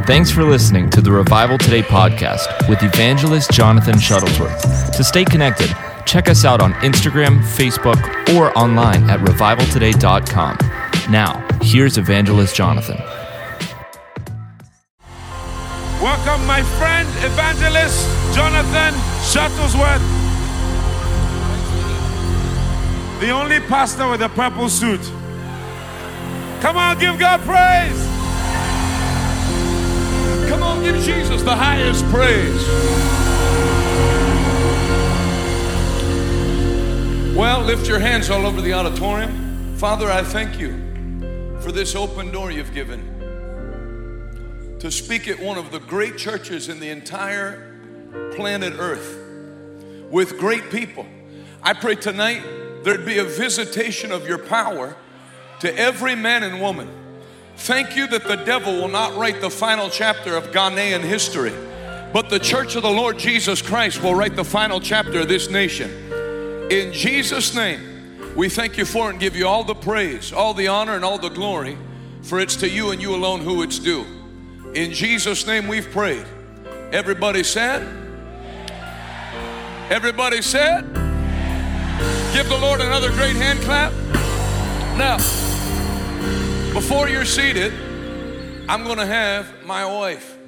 Thanks for listening to the Revival Today podcast with evangelist Jonathan Shuttlesworth. To stay connected, check us out on Instagram, Facebook, or online at revivaltoday.com. Now, here's evangelist Jonathan. Welcome, my friend, evangelist Jonathan Shuttlesworth. The only pastor with a purple suit. Come on, give God praise. Come on, give Jesus the highest praise. Well, lift your hands all over the auditorium. Father, I thank you for this open door you've given to speak at one of the great churches in the entire planet Earth with great people. I pray tonight there'd be a visitation of your power to every man and woman. Thank you that the devil will not write the final chapter of Ghanaian history, but the church of the Lord Jesus Christ will write the final chapter of this nation. In Jesus' name, we thank you for and give you all the praise, all the honor, and all the glory, for it's to you and you alone who it's due. In Jesus' name we've prayed. Everybody said? Everybody said? Give the Lord another great hand clap. Now, before you're seated, I'm going to have my wife,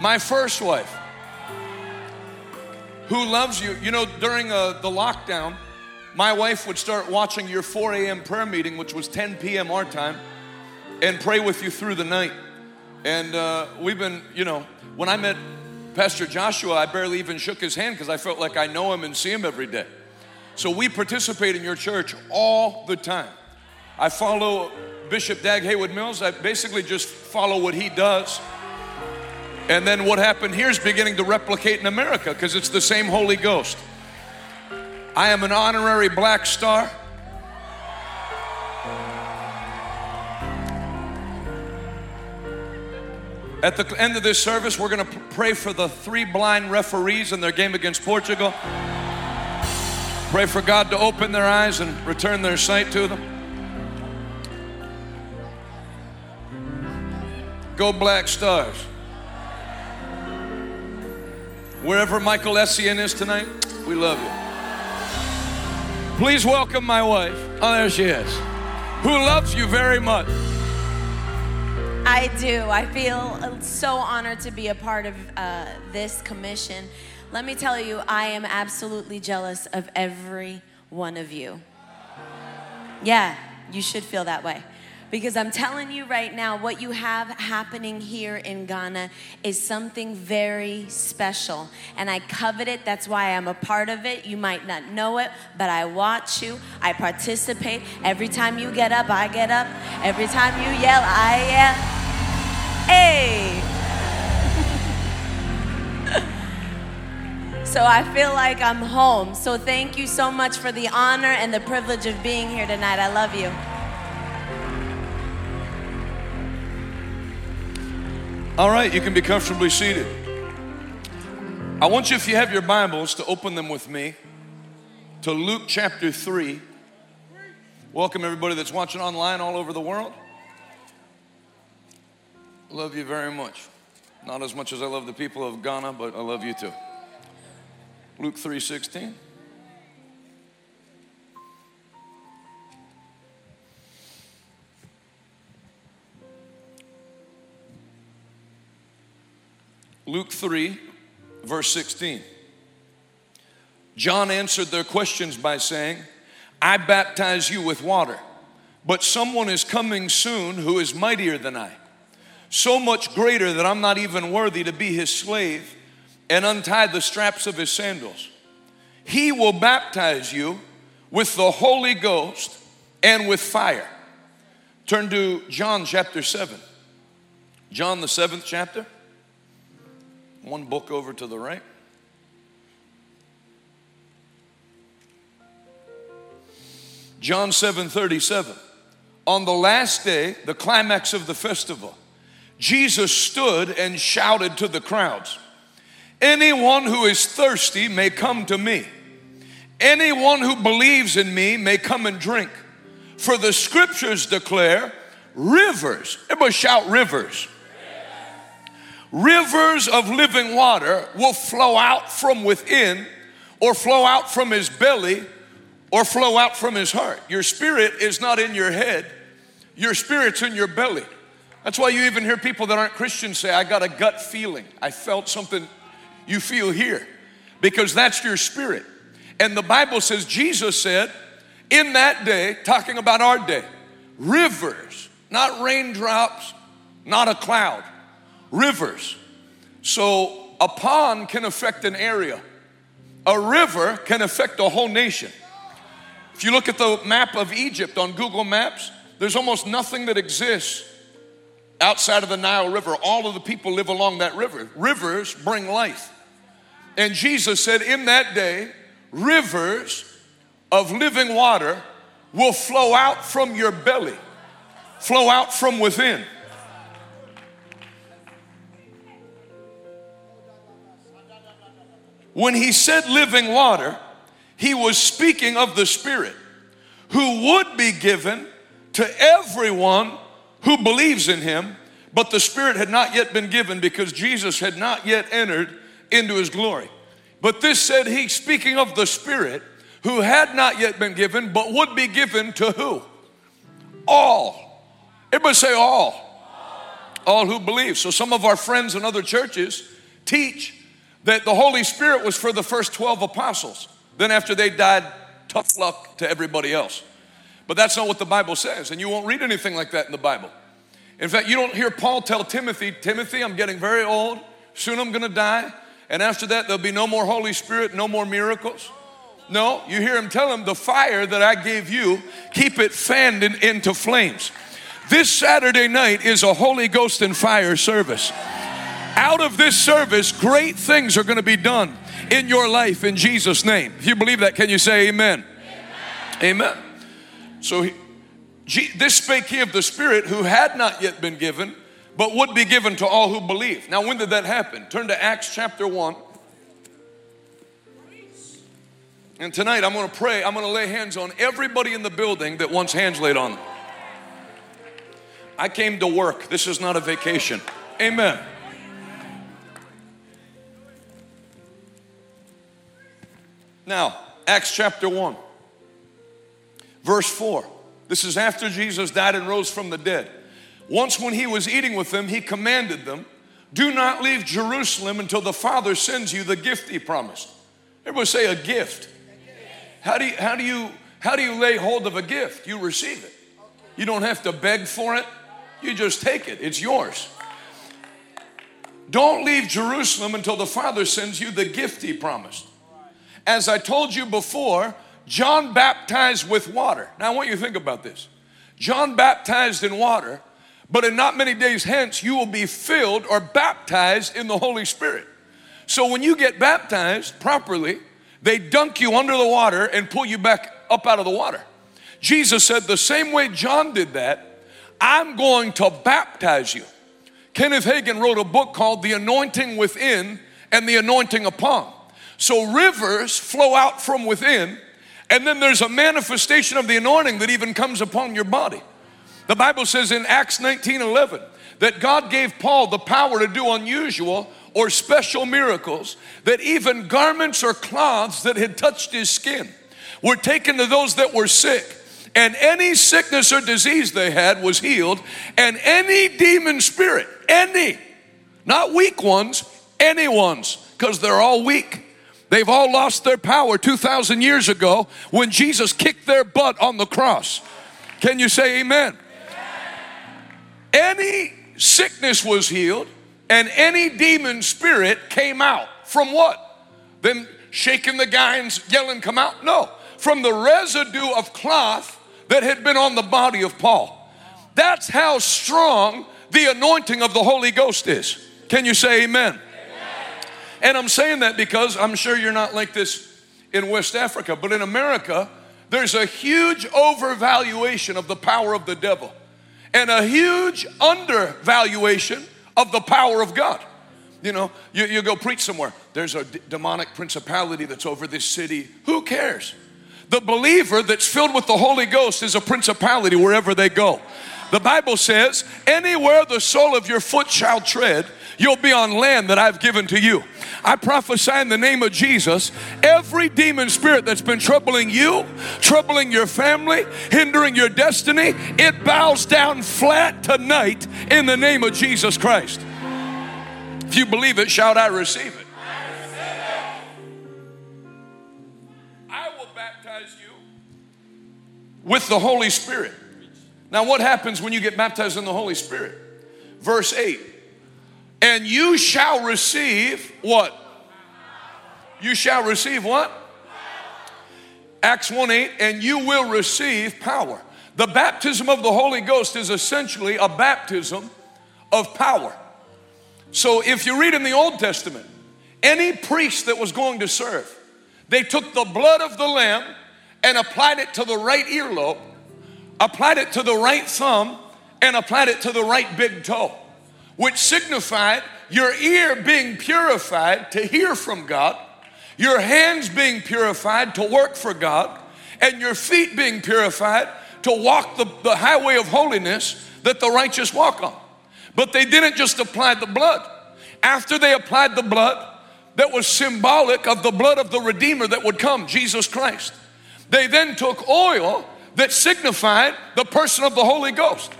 my first wife, who loves you. You know, during uh, the lockdown, my wife would start watching your 4 a.m. prayer meeting, which was 10 p.m. our time, and pray with you through the night. And uh, we've been, you know, when I met Pastor Joshua, I barely even shook his hand because I felt like I know him and see him every day. So we participate in your church all the time. I follow Bishop Dag Heward-Mills. I basically just follow what he does. And then what happened here is beginning to replicate in America because it's the same Holy Ghost. I am an honorary black star. At the end of this service, we're going to pray for the three blind referees in their game against Portugal. Pray for God to open their eyes and return their sight to them. Go Black Stars. Wherever Michael Essien is tonight, we love you. Please welcome my wife. Oh, there she is. Who loves you very much. I do. I feel so honored to be a part of uh, this commission. Let me tell you, I am absolutely jealous of every one of you. Yeah, you should feel that way. Because I'm telling you right now, what you have happening here in Ghana is something very special. And I covet it. That's why I'm a part of it. You might not know it, but I watch you. I participate. Every time you get up, I get up. Every time you yell, I yell. Hey! so I feel like I'm home. So thank you so much for the honor and the privilege of being here tonight. I love you. All right, you can be comfortably seated. I want you, if you have your Bibles, to open them with me to Luke chapter 3. Welcome, everybody that's watching online all over the world. Love you very much. Not as much as I love the people of Ghana, but I love you too. Luke 3 16. Luke 3, verse 16. John answered their questions by saying, I baptize you with water, but someone is coming soon who is mightier than I, so much greater that I'm not even worthy to be his slave and untie the straps of his sandals. He will baptize you with the Holy Ghost and with fire. Turn to John chapter 7. John, the seventh chapter. One book over to the right. John 7 37. On the last day, the climax of the festival, Jesus stood and shouted to the crowds Anyone who is thirsty may come to me. Anyone who believes in me may come and drink. For the scriptures declare rivers, everybody shout rivers rivers of living water will flow out from within, or flow out from his belly, or flow out from his heart. Your spirit is not in your head, your spirit's in your belly. That's why you even hear people that aren't Christians say, I got a gut feeling. I felt something you feel here, because that's your spirit. And the Bible says, Jesus said, in that day, talking about our day, rivers, not raindrops, not a cloud, rivers. So a pond can affect an area, a river can affect a whole nation. If you look at the map of Egypt on Google Maps, there's almost nothing that exists outside of the Nile River. All of the people live along that river. Rivers bring life. And Jesus said, In that day, rivers of living water will flow out from your belly, flow out from within. When he said living water, he was speaking of the Spirit who would be given to everyone who believes in him, but the Spirit had not yet been given because Jesus had not yet entered into his glory. But this said he, speaking of the Spirit, who had not yet been given, but would be given to who? All. Everybody say all. All who believe. So some of our friends in other churches teach that the Holy Spirit was for the first 12 apostles. Then after they died, tough luck to everybody else. But that's not what the Bible says, and you won't read anything like that in the Bible. In fact, you don't hear Paul tell Timothy, Timothy, I'm getting very old, soon I'm gonna die, and after that, there'll be no more Holy Spirit, no more miracles. No, you hear him tell him, the fire that I gave you, keep it fanned in, into flames. This Saturday night is a Holy Ghost and fire service. Out of this service, great things are going to be done in your life in Jesus' name. If you believe that, can you say amen? Amen. amen. So, he, this spake he of the Spirit who had not yet been given, but would be given to all who believe. Now, when did that happen? Turn to Acts chapter 1. And tonight I'm going to pray, I'm going to lay hands on everybody in the building that wants hands laid on. I came to work. This is not a vacation. Amen. Now, Acts chapter 1, verse 4. This is after Jesus died and rose from the dead. Once, when he was eating with them, he commanded them, Do not leave Jerusalem until the Father sends you the gift he promised. Everybody say a gift. How do you, how do you, how do you lay hold of a gift? You receive it. You don't have to beg for it. You just take it. It's yours. Don't leave Jerusalem until the Father sends you the gift he promised. As I told you before, John baptized with water. Now I want you to think about this. John baptized in water, but in not many days hence, you will be filled or baptized in the Holy Spirit. So when you get baptized properly, they dunk you under the water and pull you back up out of the water. Jesus said, the same way John did that, I'm going to baptize you. Kenneth Hagin wrote a book called The Anointing Within and the Anointing Upon. So rivers flow out from within, and then there's a manifestation of the anointing that even comes upon your body. The Bible says in Acts 19 11 that God gave Paul the power to do unusual or special miracles that even garments or cloths that had touched his skin were taken to those that were sick. And any sickness or disease they had was healed, and any demon spirit, any, not weak ones, any ones, because they're all weak. They've all lost their power 2,000 years ago when Jesus kicked their butt on the cross. Can you say amen? Any sickness was healed, and any demon spirit came out. From what? Them shaking the guy and yelling, Come out? No, from the residue of cloth that had been on the body of Paul. That's how strong the anointing of the Holy Ghost is. Can you say amen? And I'm saying that because I'm sure you're not like this in West Africa, but in America, there's a huge overvaluation of the power of the devil and a huge undervaluation of the power of God. You know, you, you go preach somewhere, there's a d- demonic principality that's over this city. Who cares? The believer that's filled with the Holy Ghost is a principality wherever they go. The Bible says, anywhere the sole of your foot shall tread, You'll be on land that I've given to you. I prophesy in the name of Jesus every demon spirit that's been troubling you, troubling your family, hindering your destiny, it bows down flat tonight in the name of Jesus Christ. If you believe it, shout, I receive it. I will baptize you with the Holy Spirit. Now, what happens when you get baptized in the Holy Spirit? Verse 8 and you shall receive what? You shall receive what? Acts 1 8, and you will receive power. The baptism of the Holy Ghost is essentially a baptism of power. So if you read in the Old Testament, any priest that was going to serve, they took the blood of the lamb and applied it to the right earlobe, applied it to the right thumb, and applied it to the right big toe which signified your ear being purified to hear from God, your hands being purified to work for God, and your feet being purified to walk the, the highway of holiness that the righteous walk on. But they didn't just apply the blood. After they applied the blood, that was symbolic of the blood of the Redeemer that would come, Jesus Christ. They then took oil that signified the person of the Holy Ghost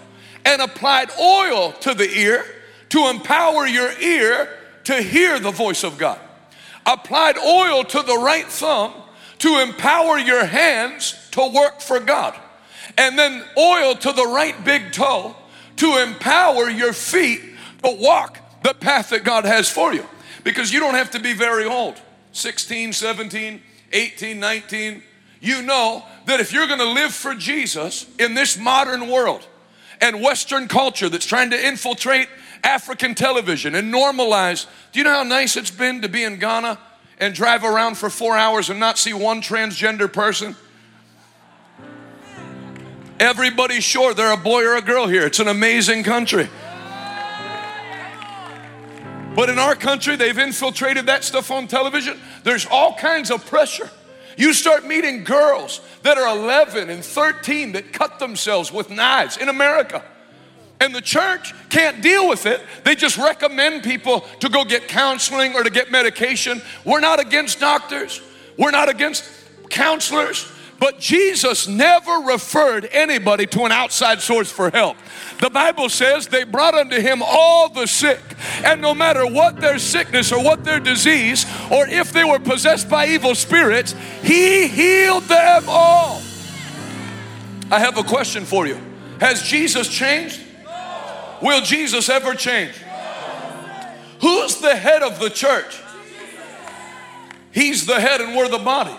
and applied oil to the ear to empower your ear to hear the voice of God. Applied oil to the right thumb to empower your hands to work for God. And then oil to the right big toe to empower your feet to walk the path that God has for you. Because you don't have to be very old 16, 17, 18, 19. You know that if you're gonna live for Jesus in this modern world and Western culture that's trying to infiltrate African television and normalize. Do you know how nice it's been to be in Ghana and drive around for four hours and not see one transgender person? Everybody's sure they're a boy or a girl here. It's an amazing country. But in our country, they've infiltrated that stuff on television. There's all kinds of pressure. You start meeting girls that are 11 and 13 that cut themselves with knives in America. And the church can't deal with it. They just recommend people to go get counseling or to get medication. We're not against doctors, we're not against counselors. But Jesus never referred anybody to an outside source for help. The Bible says they brought unto him all the sick, and no matter what their sickness or what their disease, or if they were possessed by evil spirits, he healed them all. I have a question for you Has Jesus changed? Will Jesus ever change? Who's the head of the church? He's the head and we're the body.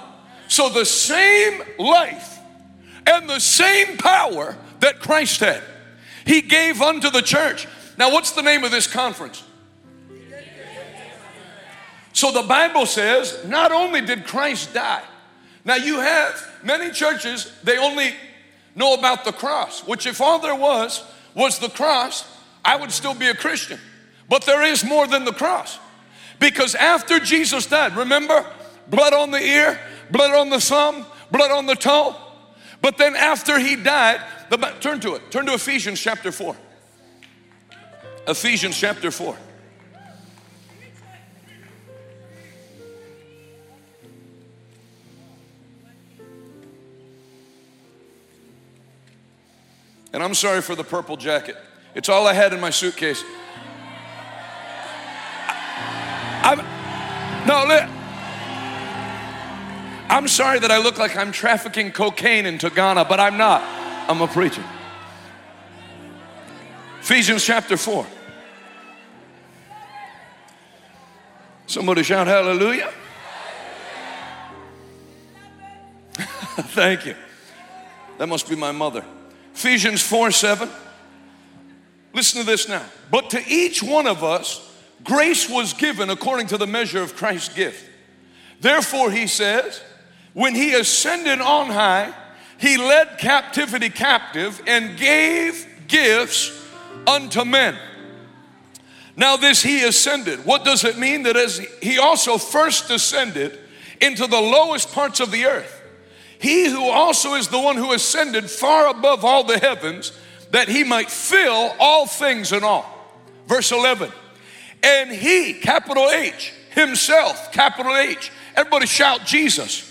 So the same life and the same power that Christ had, He gave unto the church. Now, what's the name of this conference? So the Bible says not only did Christ die, now you have many churches, they only know about the cross, which if all there was was the cross, I would still be a Christian. But there is more than the cross. Because after Jesus died, remember, blood on the ear, blood on the thumb, blood on the toe. But then after he died, the, turn to it. Turn to Ephesians chapter 4. Ephesians chapter 4. And I'm sorry for the purple jacket. It's all I had in my suitcase. I'm, no, I'm sorry that I look like I'm trafficking cocaine into Ghana, but I'm not. I'm a preacher. Ephesians chapter 4. Somebody shout hallelujah. Thank you. That must be my mother. Ephesians 4 7. Listen to this now. But to each one of us, grace was given according to the measure of Christ's gift. Therefore, he says, when he ascended on high, he led captivity captive and gave gifts unto men. Now, this he ascended. What does it mean? That as he also first ascended into the lowest parts of the earth, he who also is the one who ascended far above all the heavens that he might fill all things in all. Verse 11, And he, capital H, himself, capital H, everybody shout Jesus,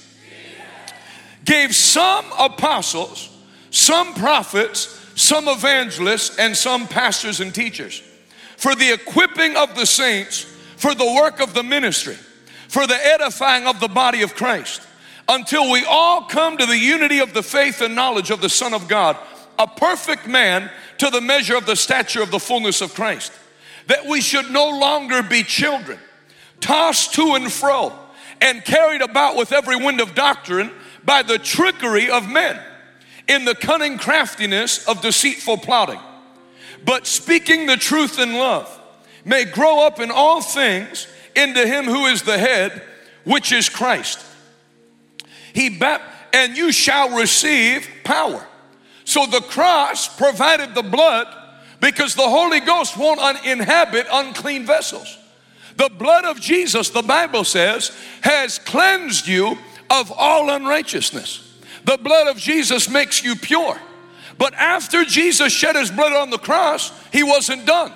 gave some apostles, some prophets, some evangelists, and some pastors and teachers for the equipping of the saints, for the work of the ministry, for the edifying of the body of Christ, until we all come to the unity of the faith and knowledge of the Son of God, a perfect man to the measure of the stature of the fullness of Christ. That we should no longer be children, tossed to and fro, and carried about with every wind of doctrine by the trickery of men, in the cunning craftiness of deceitful plotting but speaking the truth in love may grow up in all things into him who is the head, which is Christ. He bap- and you shall receive power. So the cross provided the blood because the Holy Ghost won't un- inhabit unclean vessels. The blood of Jesus, the Bible says, has cleansed you of all unrighteousness. The blood of Jesus makes you pure. But after Jesus shed his blood on the cross, he wasn't done.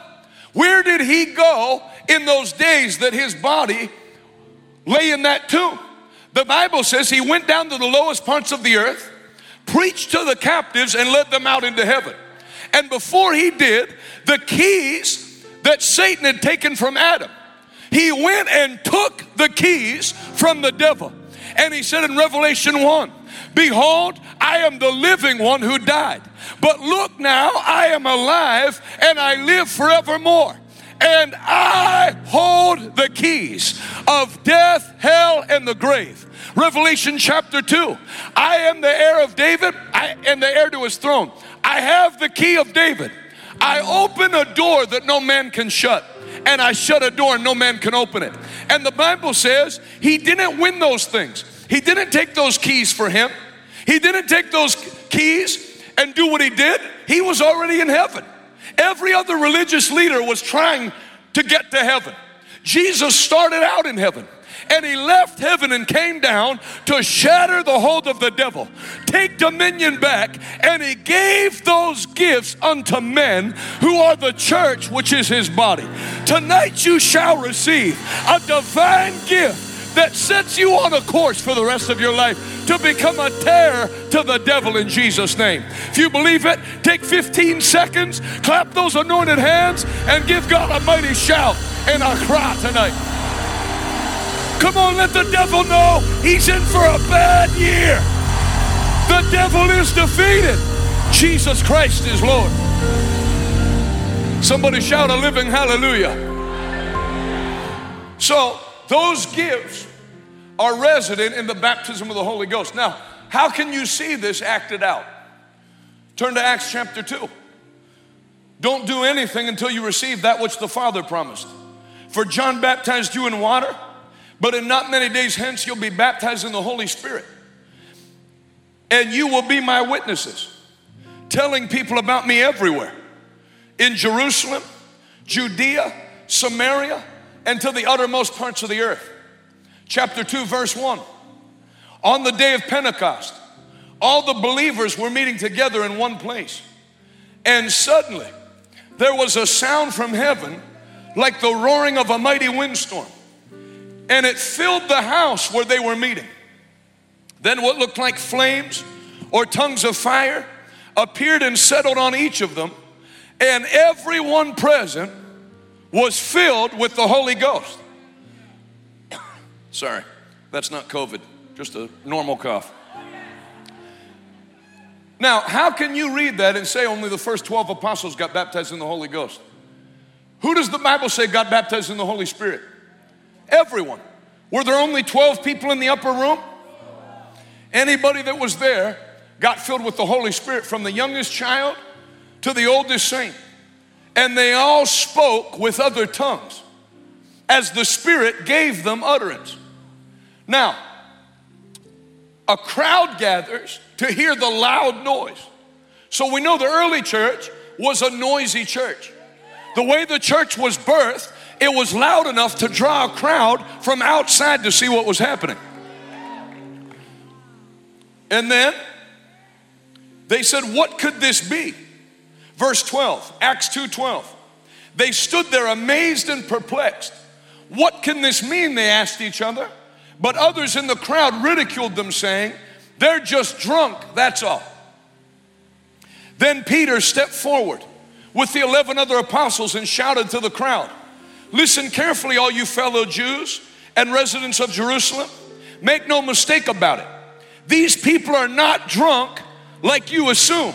Where did he go in those days that his body lay in that tomb? The Bible says he went down to the lowest parts of the earth, preached to the captives, and led them out into heaven. And before he did, the keys that Satan had taken from Adam, he went and took the keys from the devil. And he said in Revelation 1 Behold, I am the living one who died. But look now, I am alive and I live forevermore. And I hold the keys of death, hell, and the grave. Revelation chapter 2. I am the heir of David I, and the heir to his throne. I have the key of David. I open a door that no man can shut, and I shut a door and no man can open it. And the Bible says he didn't win those things. He didn't take those keys for him. He didn't take those keys and do what he did. He was already in heaven. Every other religious leader was trying to get to heaven. Jesus started out in heaven and he left heaven and came down to shatter the hold of the devil, take dominion back, and he gave those gifts unto men who are the church, which is his body. Tonight you shall receive a divine gift that sets you on a course for the rest of your life to become a terror to the devil in Jesus' name. If you believe it, take 15 seconds, clap those anointed hands, and give God a mighty shout and a cry tonight. Come on, let the devil know he's in for a bad year. The devil is defeated. Jesus Christ is Lord. Somebody shout a living hallelujah. So, those gifts are resident in the baptism of the Holy Ghost. Now, how can you see this acted out? Turn to Acts chapter 2. Don't do anything until you receive that which the Father promised. For John baptized you in water, but in not many days hence you'll be baptized in the Holy Spirit. And you will be my witnesses, telling people about me everywhere in Jerusalem, Judea, Samaria, and to the uttermost parts of the earth. Chapter 2, verse 1. On the day of Pentecost, all the believers were meeting together in one place. And suddenly, there was a sound from heaven like the roaring of a mighty windstorm. And it filled the house where they were meeting. Then, what looked like flames or tongues of fire appeared and settled on each of them. And everyone present was filled with the Holy Ghost. Sorry, that's not COVID, just a normal cough. Now, how can you read that and say only the first 12 apostles got baptized in the Holy Ghost? Who does the Bible say got baptized in the Holy Spirit? Everyone. Were there only 12 people in the upper room? Anybody that was there got filled with the Holy Spirit from the youngest child to the oldest saint. And they all spoke with other tongues as the Spirit gave them utterance. Now, a crowd gathers to hear the loud noise. So we know the early church was a noisy church. The way the church was birthed, it was loud enough to draw a crowd from outside to see what was happening. And then they said, What could this be? Verse 12, Acts 2 12. They stood there amazed and perplexed. What can this mean? They asked each other. But others in the crowd ridiculed them, saying, They're just drunk, that's all. Then Peter stepped forward with the 11 other apostles and shouted to the crowd, Listen carefully, all you fellow Jews and residents of Jerusalem. Make no mistake about it. These people are not drunk like you assume.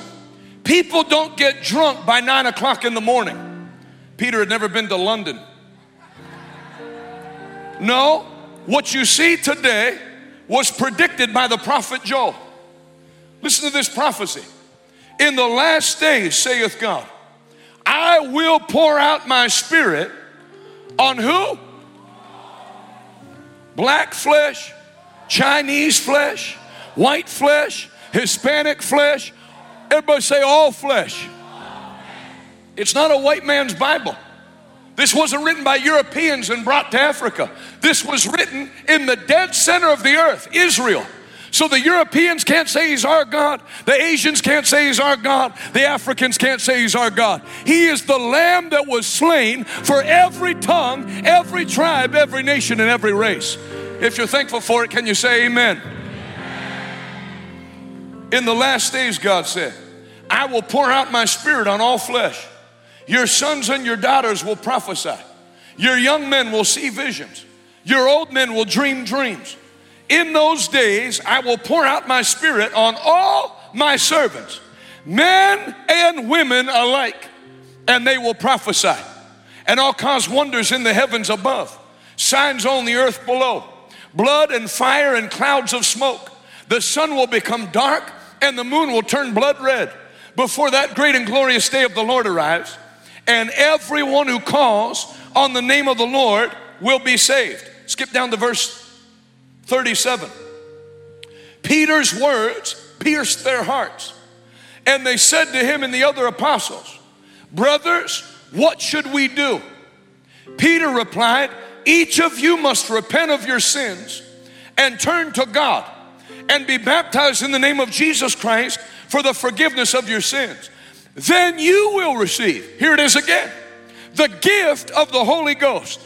People don't get drunk by nine o'clock in the morning. Peter had never been to London. No, what you see today was predicted by the prophet Joel. Listen to this prophecy. In the last days, saith God, I will pour out my spirit on who? Black flesh, Chinese flesh, white flesh, Hispanic flesh. Everybody say all flesh. It's not a white man's Bible. This wasn't written by Europeans and brought to Africa. This was written in the dead center of the earth, Israel. So the Europeans can't say he's our God. The Asians can't say he's our God. The Africans can't say he's our God. He is the lamb that was slain for every tongue, every tribe, every nation, and every race. If you're thankful for it, can you say amen? In the last days, God said, I will pour out my spirit on all flesh. Your sons and your daughters will prophesy. Your young men will see visions. Your old men will dream dreams. In those days, I will pour out my spirit on all my servants, men and women alike, and they will prophesy. And I'll cause wonders in the heavens above, signs on the earth below, blood and fire and clouds of smoke. The sun will become dark and the moon will turn blood red before that great and glorious day of the Lord arrives and everyone who calls on the name of the Lord will be saved. Skip down to verse 37. Peter's words pierced their hearts, and they said to him and the other apostles, Brothers, what should we do? Peter replied, Each of you must repent of your sins and turn to God and be baptized in the name of Jesus Christ for the forgiveness of your sins then you will receive, here it is again, the gift of the Holy Ghost.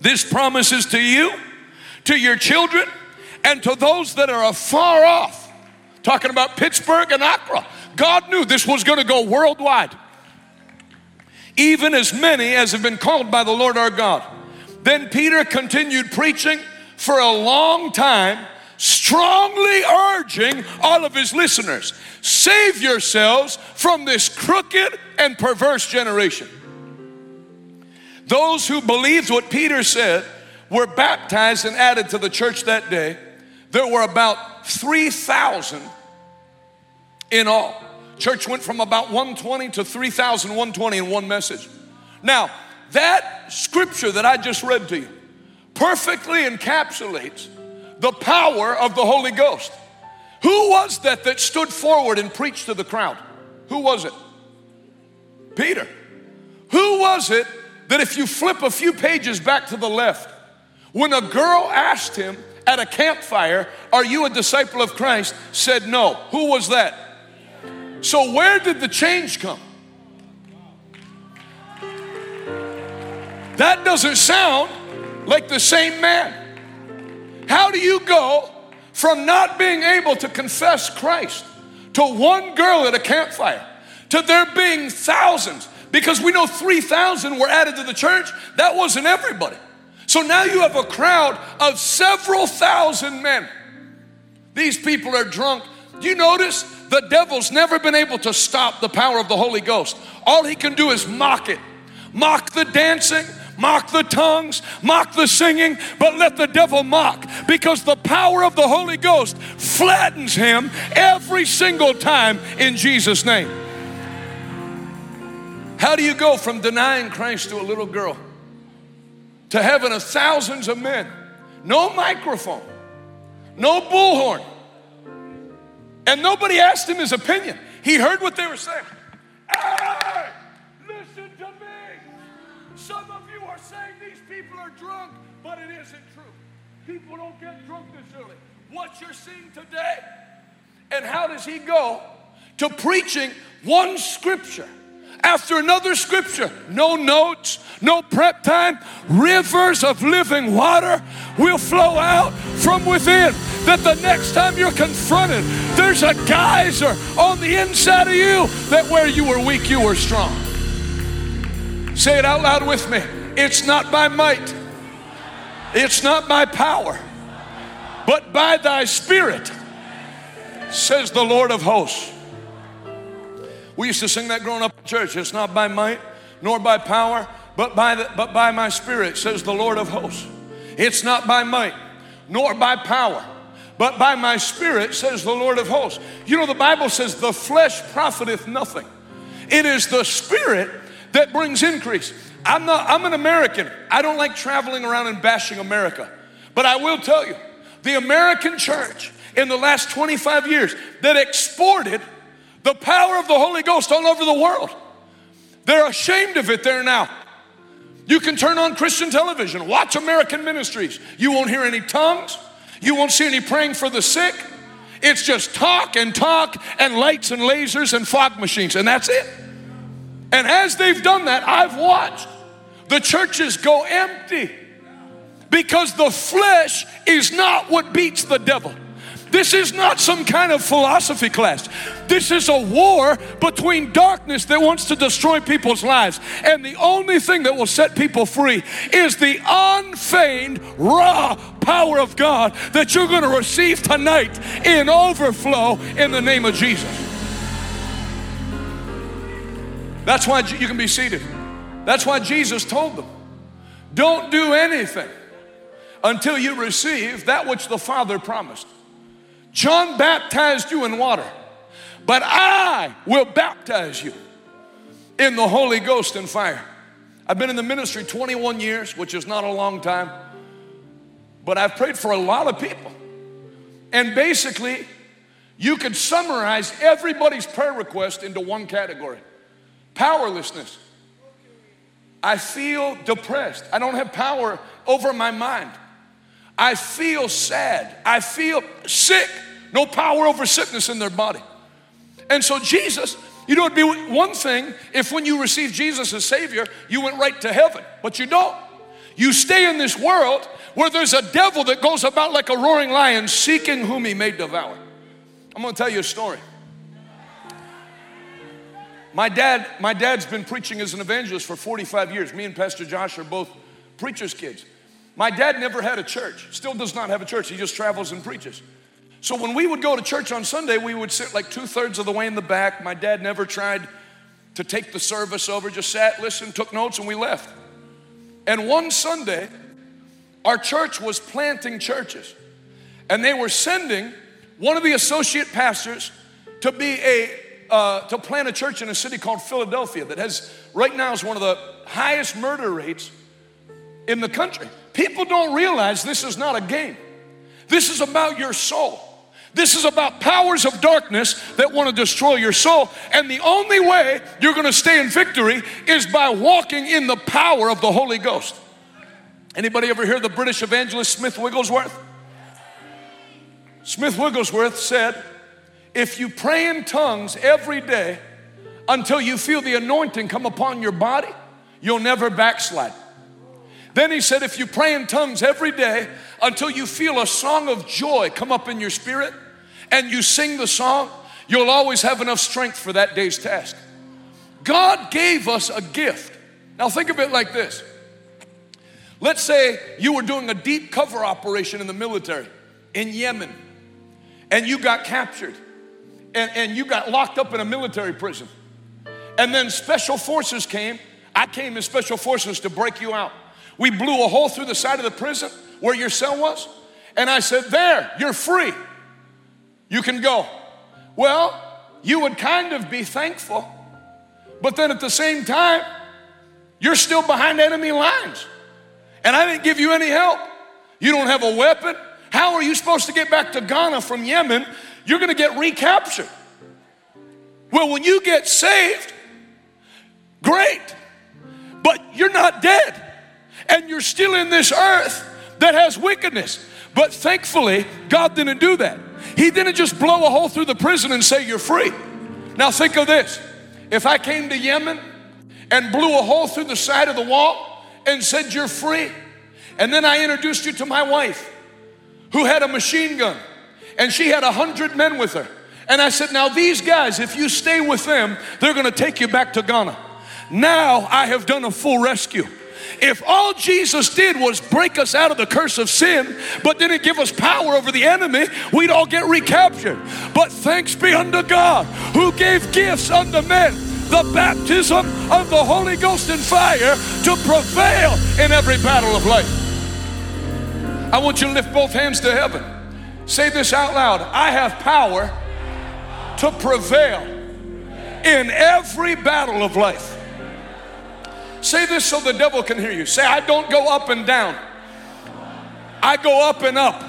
This promises to you, to your children, and to those that are afar off. Talking about Pittsburgh and Accra. God knew this was going to go worldwide. Even as many as have been called by the Lord our God. Then Peter continued preaching for a long time strongly urging all of his listeners save yourselves from this crooked and perverse generation. Those who believed what Peter said were baptized and added to the church that day. There were about 3,000 in all. Church went from about 120 to 3,120 in one message. Now, that scripture that I just read to you perfectly encapsulates the power of the Holy Ghost. Who was that that stood forward and preached to the crowd? Who was it? Peter. Who was it that if you flip a few pages back to the left, when a girl asked him at a campfire, Are you a disciple of Christ? said no. Who was that? So, where did the change come? That doesn't sound like the same man. How do you go from not being able to confess Christ to one girl at a campfire to there being thousands? Because we know 3,000 were added to the church. That wasn't everybody. So now you have a crowd of several thousand men. These people are drunk. Do you notice the devil's never been able to stop the power of the Holy Ghost? All he can do is mock it, mock the dancing, mock the tongues, mock the singing, but let the devil mock because the power of the Holy Ghost flattens him every single time in Jesus' name. How do you go from denying Christ to a little girl to heaven of thousands of men? No microphone, no bullhorn. And nobody asked him his opinion. He heard what they were saying. Hey, listen to me. Some of you are saying these people are drunk, but it isn't true. People don't get drunk this early. What you're seeing today, and how does he go to preaching one scripture after another scripture. No notes, no prep time. Rivers of living water will flow out from within. That the next time you're confronted, there's a geyser on the inside of you that where you were weak, you were strong. Say it out loud with me. It's not by might, it's not by power, but by thy spirit, says the Lord of hosts. We used to sing that growing up in church. It's not by might nor by power, but by, the, but by my spirit, says the Lord of hosts. It's not by might nor by power, but by my spirit, says the Lord of hosts. You know, the Bible says, the flesh profiteth nothing. It is the spirit that brings increase. I'm not, I'm an American. I don't like traveling around and bashing America. But I will tell you, the American church in the last 25 years that exported the power of the Holy Ghost all over the world. They're ashamed of it there now. You can turn on Christian television, watch American ministries. You won't hear any tongues, you won't see any praying for the sick. It's just talk and talk and lights and lasers and fog machines, and that's it. And as they've done that, I've watched the churches go empty because the flesh is not what beats the devil. This is not some kind of philosophy class. This is a war between darkness that wants to destroy people's lives. And the only thing that will set people free is the unfeigned, raw power of God that you're going to receive tonight in overflow in the name of Jesus. That's why you can be seated. That's why Jesus told them don't do anything until you receive that which the Father promised. John baptized you in water, but I will baptize you in the Holy Ghost and fire. I've been in the ministry 21 years, which is not a long time, but I've prayed for a lot of people. And basically, you could summarize everybody's prayer request into one category powerlessness. I feel depressed. I don't have power over my mind. I feel sad. I feel sick. No power over sickness in their body. And so, Jesus, you know, it'd be one thing if when you receive Jesus as Savior, you went right to heaven, but you don't. You stay in this world where there's a devil that goes about like a roaring lion seeking whom he may devour. I'm gonna tell you a story. My dad, my dad's been preaching as an evangelist for 45 years. Me and Pastor Josh are both preachers' kids. My dad never had a church, still does not have a church. He just travels and preaches. So when we would go to church on Sunday, we would sit like two thirds of the way in the back. My dad never tried to take the service over, just sat, listened, took notes, and we left. And one Sunday, our church was planting churches, and they were sending one of the associate pastors to be a uh, to plant a church in a city called Philadelphia that has right now is one of the highest murder rates in the country. People don't realize this is not a game. This is about your soul. This is about powers of darkness that want to destroy your soul. And the only way you're going to stay in victory is by walking in the power of the Holy Ghost. Anybody ever hear the British evangelist Smith Wigglesworth? Smith Wigglesworth said, If you pray in tongues every day until you feel the anointing come upon your body, you'll never backslide. Then he said, if you pray in tongues every day until you feel a song of joy come up in your spirit and you sing the song, you'll always have enough strength for that day's task. God gave us a gift. Now think of it like this. Let's say you were doing a deep cover operation in the military in Yemen and you got captured and, and you got locked up in a military prison. And then special forces came. I came in special forces to break you out. We blew a hole through the side of the prison where your cell was. And I said, There, you're free. You can go. Well, you would kind of be thankful, but then at the same time, you're still behind enemy lines. And I didn't give you any help. You don't have a weapon. How are you supposed to get back to Ghana from Yemen? You're going to get recaptured. Well, when you get saved, great, but you're not dead and you're still in this earth that has wickedness. But thankfully, God didn't do that. He didn't just blow a hole through the prison and say you're free. Now think of this. If I came to Yemen and blew a hole through the side of the wall and said, You're free, and then I introduced you to my wife who had a machine gun and she had a hundred men with her. And I said, Now, these guys, if you stay with them, they're gonna take you back to Ghana. Now I have done a full rescue. If all Jesus did was break us out of the curse of sin, but didn't give us power over the enemy, we'd all get recaptured. But thanks be unto God who gave gifts unto men the baptism of the Holy Ghost and fire to prevail in every battle of life. I want you to lift both hands to heaven. Say this out loud I have power to prevail in every battle of life. Say this so the devil can hear you. Say, I don't go up and down, I go up and up.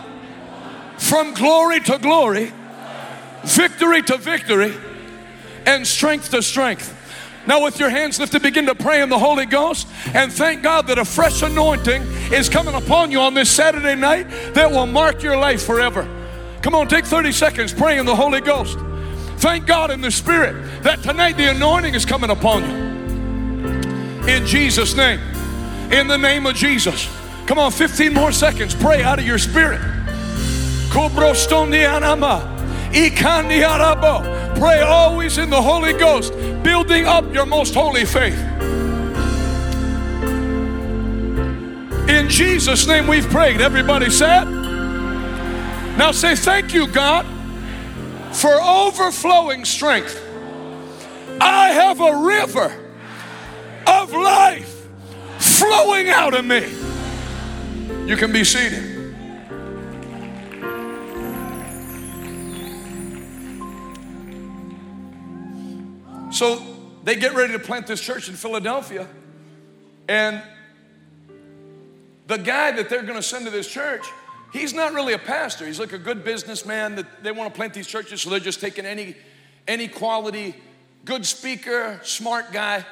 From glory to glory, victory to victory, and strength to strength. Now, with your hands lifted, begin to pray in the Holy Ghost and thank God that a fresh anointing is coming upon you on this Saturday night that will mark your life forever. Come on, take 30 seconds, pray in the Holy Ghost. Thank God in the Spirit that tonight the anointing is coming upon you. In Jesus' name. In the name of Jesus. Come on, 15 more seconds. Pray out of your spirit. Pray always in the Holy Ghost, building up your most holy faith. In Jesus' name we've prayed. Everybody said? Now say, Thank you, God, for overflowing strength. I have a river of life flowing out of me. You can be seated. So they get ready to plant this church in Philadelphia, and the guy that they're going to send to this church, he's not really a pastor. He's like a good businessman that they want to plant these churches, so they're just taking any any quality, good speaker, smart guy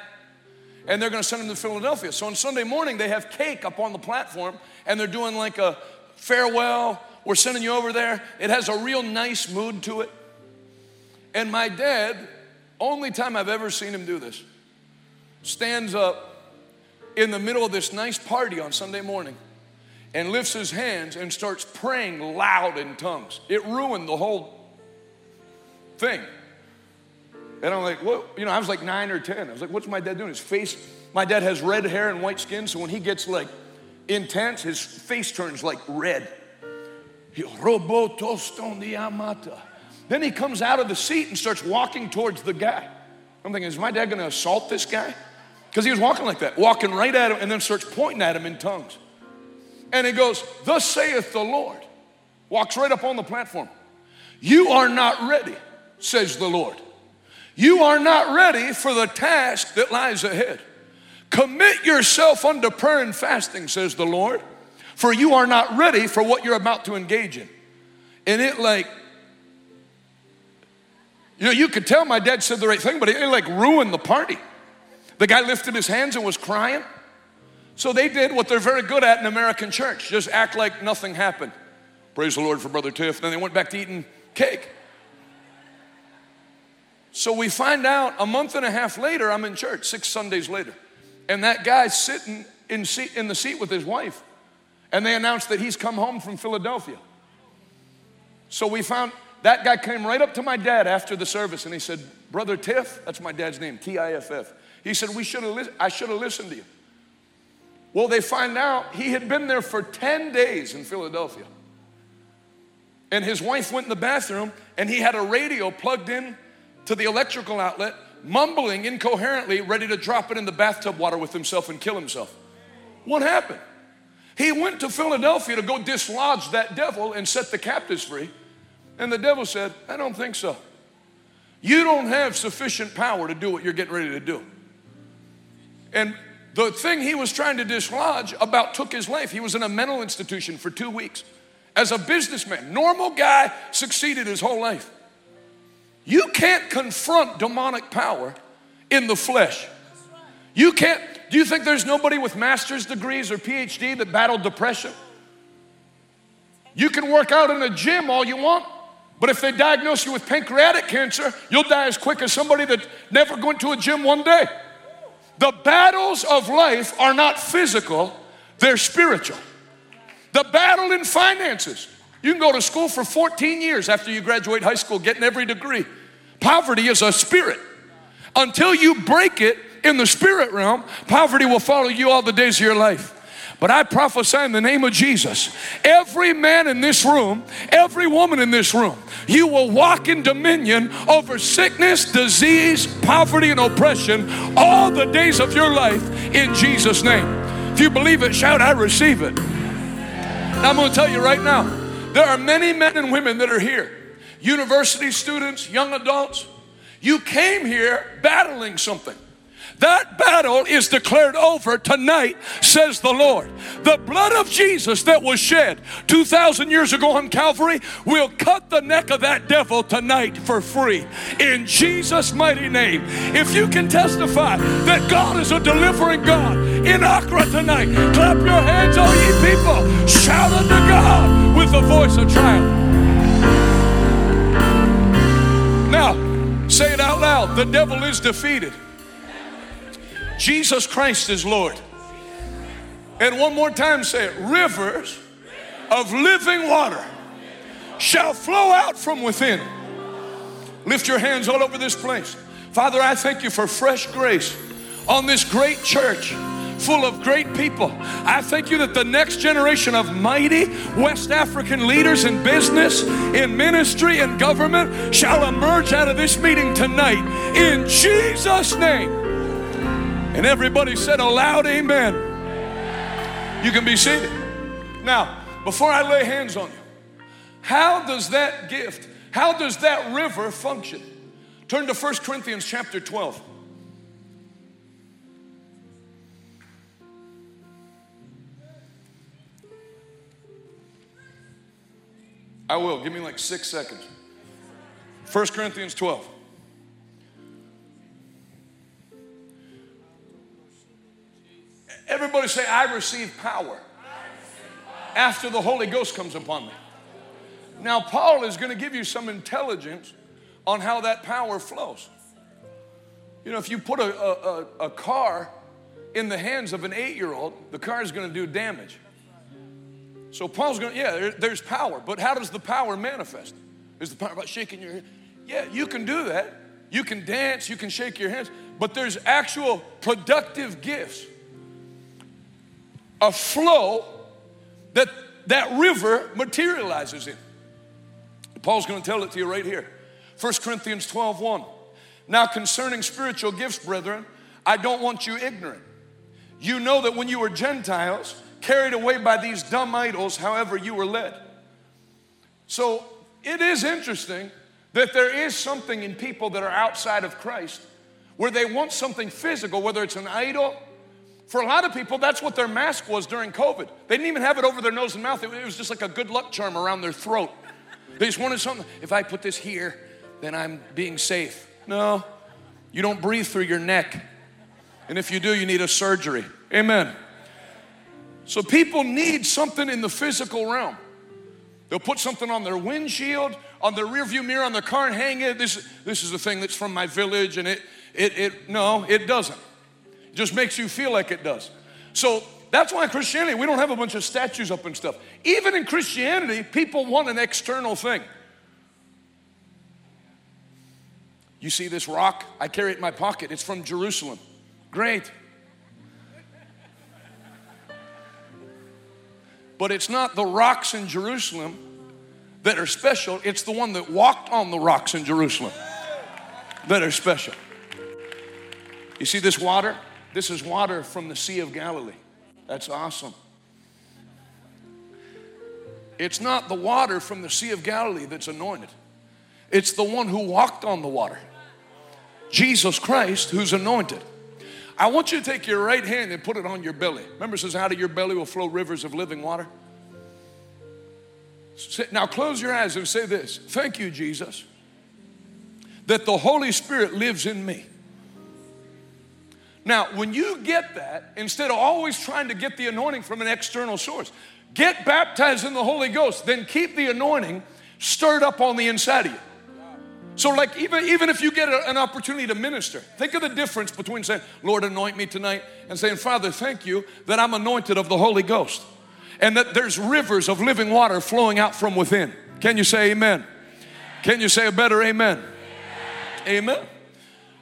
and they're going to send him to Philadelphia. So on Sunday morning, they have cake up on the platform, and they're doing like a farewell. We're sending you over there. It has a real nice mood to it. And my dad, only time I've ever seen him do this, stands up in the middle of this nice party on Sunday morning and lifts his hands and starts praying loud in tongues. It ruined the whole thing. And I'm like, what? You know, I was like nine or 10. I was like, what's my dad doing? His face, my dad has red hair and white skin, so when he gets like intense, his face turns like red. He, Then he comes out of the seat and starts walking towards the guy. I'm thinking, is my dad gonna assault this guy? Because he was walking like that, walking right at him, and then starts pointing at him in tongues. And he goes, Thus saith the Lord. Walks right up on the platform. You are not ready, says the Lord. You are not ready for the task that lies ahead. Commit yourself unto prayer and fasting, says the Lord, for you are not ready for what you're about to engage in. And it like, you know, you could tell my dad said the right thing, but it like ruined the party. The guy lifted his hands and was crying. So they did what they're very good at in American church just act like nothing happened. Praise the Lord for Brother Tiff. Then they went back to eating cake. So we find out a month and a half later, I'm in church, six Sundays later. And that guy's sitting in, seat, in the seat with his wife. And they announced that he's come home from Philadelphia. So we found that guy came right up to my dad after the service and he said, Brother Tiff, that's my dad's name, T I F F. He said, we should have li- I should have listened to you. Well, they find out he had been there for 10 days in Philadelphia. And his wife went in the bathroom and he had a radio plugged in to the electrical outlet, mumbling incoherently, ready to drop it in the bathtub water with himself and kill himself. What happened? He went to Philadelphia to go dislodge that devil and set the captives free. And the devil said, I don't think so. You don't have sufficient power to do what you're getting ready to do. And the thing he was trying to dislodge about took his life. He was in a mental institution for two weeks. As a businessman, normal guy, succeeded his whole life. You can't confront demonic power in the flesh. You can't. Do you think there's nobody with master's degrees or PhD that battled depression? You can work out in a gym all you want, But if they diagnose you with pancreatic cancer, you'll die as quick as somebody that never went to a gym one day. The battles of life are not physical, they're spiritual. The battle in finances. You can go to school for 14 years after you graduate high school, getting every degree. Poverty is a spirit. Until you break it in the spirit realm, poverty will follow you all the days of your life. But I prophesy in the name of Jesus, every man in this room, every woman in this room, you will walk in dominion over sickness, disease, poverty, and oppression all the days of your life in Jesus' name. If you believe it, shout, I receive it. Now, I'm going to tell you right now, there are many men and women that are here, university students, young adults. You came here battling something. That battle is declared over tonight, says the Lord. The blood of Jesus that was shed 2,000 years ago on Calvary will cut the neck of that devil tonight for free. In Jesus' mighty name. If you can testify that God is a delivering God in Accra tonight, clap your hands, all ye people. Shout unto God with the voice of triumph. Now, say it out loud the devil is defeated. Jesus Christ is Lord. And one more time say it rivers of living water shall flow out from within. Lift your hands all over this place. Father, I thank you for fresh grace on this great church full of great people. I thank you that the next generation of mighty West African leaders in business, in ministry, and government shall emerge out of this meeting tonight in Jesus' name. And everybody said a loud amen. You can be seated. Now, before I lay hands on you, how does that gift, how does that river function? Turn to 1 Corinthians chapter 12. I will. Give me like six seconds. 1 Corinthians 12. Everybody say, I receive power after the Holy Ghost comes upon me. Now, Paul is going to give you some intelligence on how that power flows. You know, if you put a, a, a car in the hands of an eight year old, the car is going to do damage. So Paul's going, yeah, there, there's power, but how does the power manifest? Is the power about shaking your head? Yeah, you can do that. You can dance, you can shake your hands, but there's actual productive gifts a flow that that river materializes in. Paul's going to tell it to you right here. 1 Corinthians 12 1. Now, concerning spiritual gifts, brethren, I don't want you ignorant. You know that when you were Gentiles, carried away by these dumb idols, however you were led. So it is interesting that there is something in people that are outside of Christ where they want something physical, whether it's an idol for a lot of people, that's what their mask was during COVID. They didn't even have it over their nose and mouth, it was just like a good luck charm around their throat. They just wanted something. If I put this here, then I'm being safe. No, you don't breathe through your neck. And if you do, you need a surgery. Amen. So people need something in the physical realm. They'll put something on their windshield, on their rearview mirror on their car and hang it. This, this is the thing that's from my village, and it, it, it no, it doesn't It just makes you feel like it does. So that's why Christianity, we don't have a bunch of statues up and stuff. Even in Christianity, people want an external thing. You see this rock? I carry it in my pocket. It's from Jerusalem. Great. But it's not the rocks in Jerusalem that are special, it's the one that walked on the rocks in Jerusalem that are special. You see this water? This is water from the Sea of Galilee. That's awesome. It's not the water from the Sea of Galilee that's anointed, it's the one who walked on the water. Jesus Christ, who's anointed. I want you to take your right hand and put it on your belly. Remember, it says, Out of your belly will flow rivers of living water. Now, close your eyes and say this Thank you, Jesus, that the Holy Spirit lives in me. Now, when you get that, instead of always trying to get the anointing from an external source, get baptized in the Holy Ghost, then keep the anointing stirred up on the inside of you. So, like, even, even if you get a, an opportunity to minister, think of the difference between saying, Lord, anoint me tonight, and saying, Father, thank you that I'm anointed of the Holy Ghost and that there's rivers of living water flowing out from within. Can you say amen? Can you say a better amen? Amen. amen.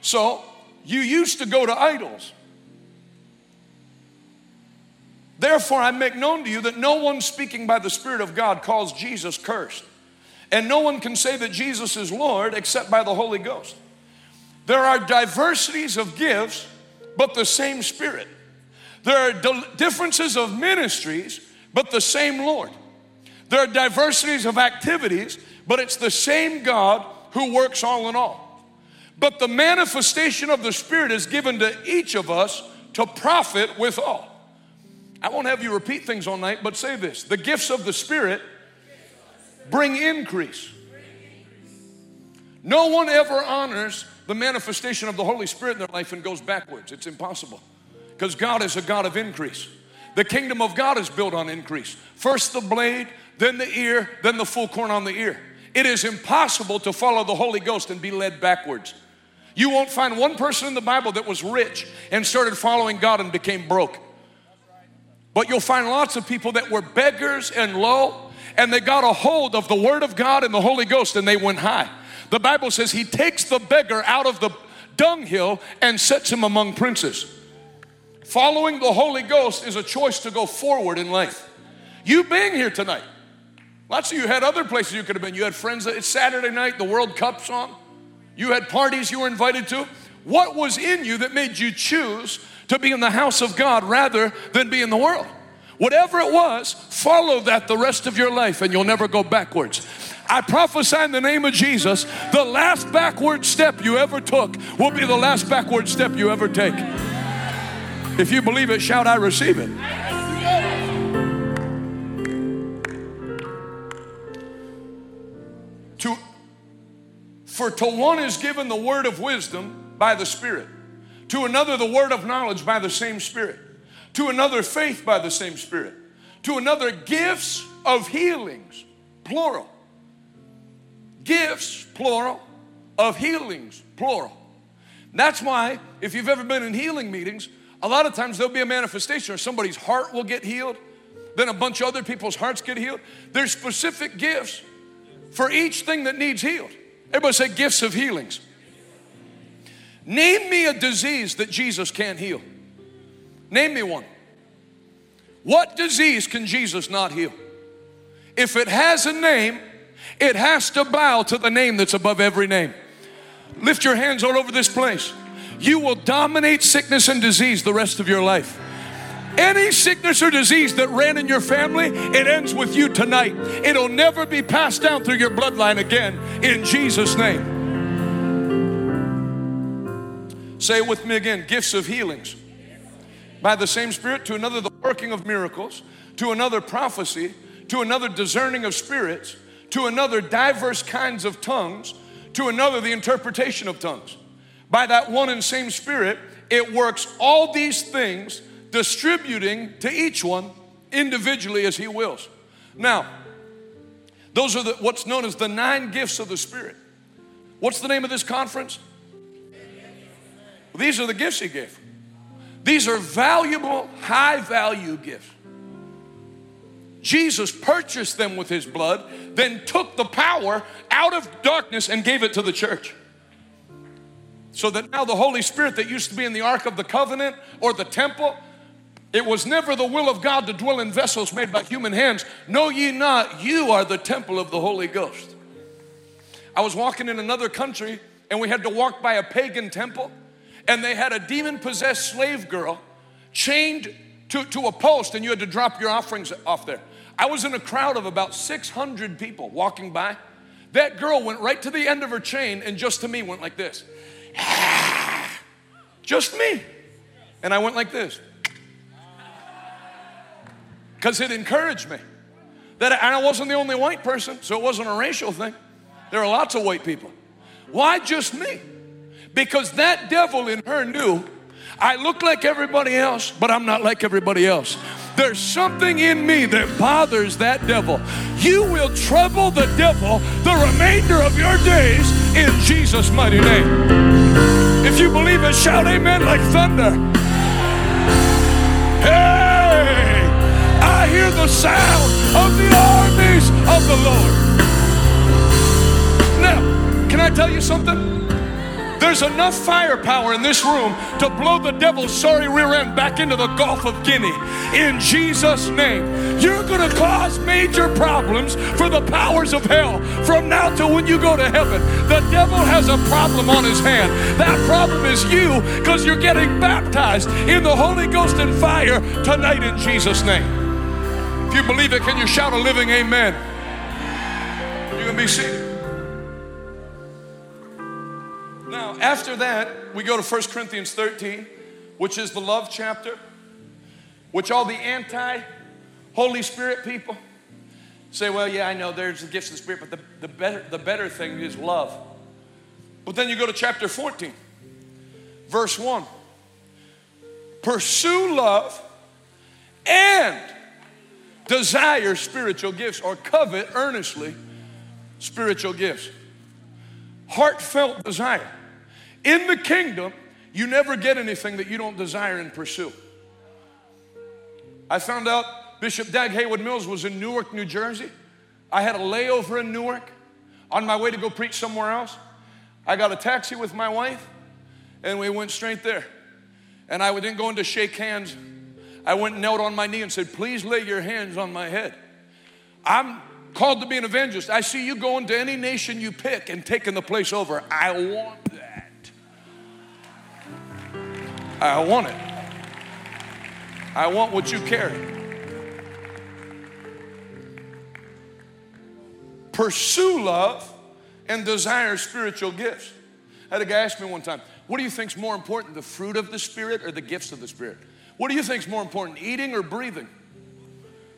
So, you used to go to idols. Therefore, I make known to you that no one speaking by the Spirit of God calls Jesus cursed. And no one can say that Jesus is Lord except by the Holy Ghost. There are diversities of gifts, but the same Spirit. There are differences of ministries, but the same Lord. There are diversities of activities, but it's the same God who works all in all. But the manifestation of the Spirit is given to each of us to profit with all. I won't have you repeat things all night, but say this the gifts of the Spirit bring increase. No one ever honors the manifestation of the Holy Spirit in their life and goes backwards. It's impossible because God is a God of increase. The kingdom of God is built on increase. First the blade, then the ear, then the full corn on the ear. It is impossible to follow the Holy Ghost and be led backwards. You won't find one person in the Bible that was rich and started following God and became broke. But you'll find lots of people that were beggars and low and they got a hold of the Word of God and the Holy Ghost and they went high. The Bible says he takes the beggar out of the dunghill and sets him among princes. Following the Holy Ghost is a choice to go forward in life. You being here tonight, lots of you had other places you could have been. You had friends, that, it's Saturday night, the World Cup's on. You had parties you were invited to. What was in you that made you choose to be in the house of God rather than be in the world? Whatever it was, follow that the rest of your life and you'll never go backwards. I prophesy in the name of Jesus, the last backward step you ever took will be the last backward step you ever take. If you believe it, shout, I receive it. To, for to one is given the word of wisdom by the Spirit, to another the word of knowledge by the same Spirit to another faith by the same Spirit, to another gifts of healings, plural. Gifts, plural, of healings, plural. That's why, if you've ever been in healing meetings, a lot of times there'll be a manifestation or somebody's heart will get healed, then a bunch of other people's hearts get healed. There's specific gifts for each thing that needs healed. Everybody say gifts of healings. Name me a disease that Jesus can't heal. Name me one. What disease can Jesus not heal? If it has a name, it has to bow to the name that's above every name. Lift your hands all over this place. You will dominate sickness and disease the rest of your life. Any sickness or disease that ran in your family, it ends with you tonight. It'll never be passed down through your bloodline again in Jesus' name. Say it with me again gifts of healings by the same Spirit, to another, the working of miracles, to another, prophecy, to another, discerning of spirits, to another, diverse kinds of tongues, to another, the interpretation of tongues. By that one and same Spirit, it works all these things, distributing to each one individually as He wills. Now, those are the, what's known as the nine gifts of the Spirit. What's the name of this conference? These are the gifts He gave. These are valuable, high value gifts. Jesus purchased them with his blood, then took the power out of darkness and gave it to the church. So that now the Holy Spirit that used to be in the Ark of the Covenant or the temple, it was never the will of God to dwell in vessels made by human hands. Know ye not, you are the temple of the Holy Ghost. I was walking in another country and we had to walk by a pagan temple and they had a demon possessed slave girl chained to, to a post, and you had to drop your offerings off there. I was in a crowd of about 600 people walking by. That girl went right to the end of her chain and just to me went like this. just me. And I went like this. Because it encouraged me. That I, I wasn't the only white person, so it wasn't a racial thing. There are lots of white people. Why just me? Because that devil in her knew I look like everybody else, but I'm not like everybody else. there's something in me that bothers that devil. You will trouble the devil the remainder of your days in Jesus' mighty name. If you believe it, shout amen like thunder. Hey, I hear the sound of the armies of the Lord. Now, can I tell you something? There's enough firepower in this room to blow the devil's sorry rear end back into the Gulf of Guinea. In Jesus' name. You're going to cause major problems for the powers of hell from now till when you go to heaven. The devil has a problem on his hand. That problem is you because you're getting baptized in the Holy Ghost and fire tonight in Jesus' name. If you believe it, can you shout a living amen? You can be seated. Now, after that, we go to 1 Corinthians 13, which is the love chapter, which all the anti Holy Spirit people say, well, yeah, I know there's the gifts of the Spirit, but the, the, better, the better thing is love. But then you go to chapter 14, verse 1. Pursue love and desire spiritual gifts or covet earnestly spiritual gifts. Heartfelt desire. In the kingdom, you never get anything that you don't desire and pursue. I found out Bishop Dag Heward Mills was in Newark, New Jersey. I had a layover in Newark on my way to go preach somewhere else. I got a taxi with my wife and we went straight there. And I didn't go in to shake hands. I went and knelt on my knee and said, Please lay your hands on my head. I'm called to be an evangelist. I see you going to any nation you pick and taking the place over. I want I want it. I want what you carry. Pursue love and desire spiritual gifts. I had a guy ask me one time, What do you think is more important, the fruit of the Spirit or the gifts of the Spirit? What do you think is more important, eating or breathing?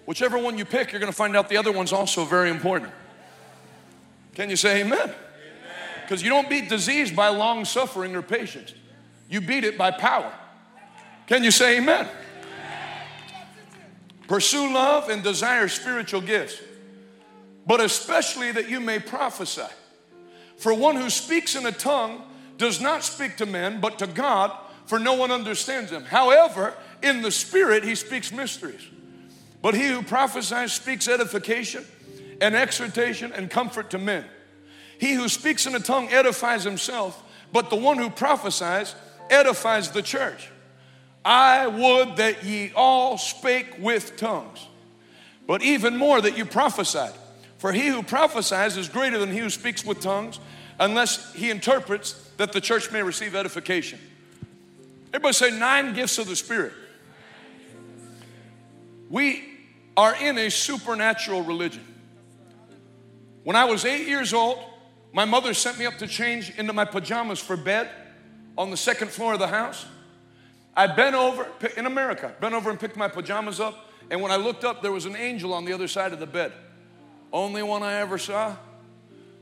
Whichever one you pick, you're going to find out the other one's also very important. Can you say amen? Because you don't beat disease by long suffering or patience, you beat it by power. Can you say amen? Pursue love and desire spiritual gifts, but especially that you may prophesy. For one who speaks in a tongue does not speak to men, but to God, for no one understands him. However, in the Spirit, he speaks mysteries. But he who prophesies speaks edification and exhortation and comfort to men. He who speaks in a tongue edifies himself, but the one who prophesies edifies the church. I would that ye all spake with tongues, but even more that you prophesied. For he who prophesies is greater than he who speaks with tongues, unless he interprets that the church may receive edification. Everybody say nine gifts of the Spirit. We are in a supernatural religion. When I was eight years old, my mother sent me up to change into my pajamas for bed on the second floor of the house. I bent over, in America, bent over and picked my pajamas up, and when I looked up, there was an angel on the other side of the bed. Only one I ever saw,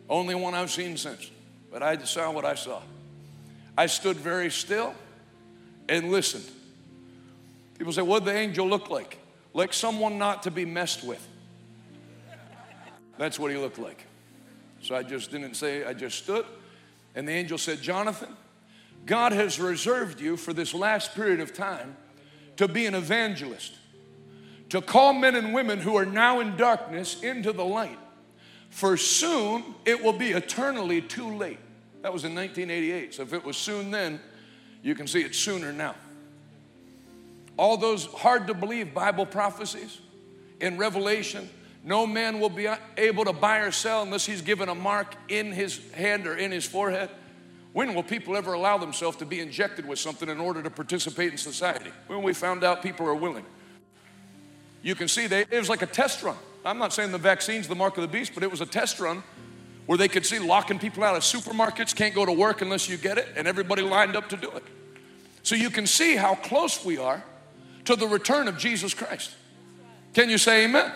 only one I've seen since. But I saw what I saw. I stood very still and listened. People say, What'd the angel look like? like someone not to be messed with. That's what he looked like. So I just didn't say, I just stood. And the angel said, Jonathan, God has reserved you for this last period of time to be an evangelist, to call men and women who are now in darkness into the light. For soon it will be eternally too late. That was in 1988. So if it was soon then, you can see it sooner now all those hard to believe Bible prophecies in Revelation. No man will be able to buy or sell unless he's given a mark in his hand or in his forehead. When will people ever allow themselves to be injected with something in order to participate in society? When we found out people are willing. You can see they, it was like a test run. I'm not saying the vaccine's the mark of the beast, but it was a test run where they could see locking people out of supermarkets, can't go to work unless you get it, and everybody lined up to do it. So you can see how close we are to the return of Jesus Christ. Can you say amen?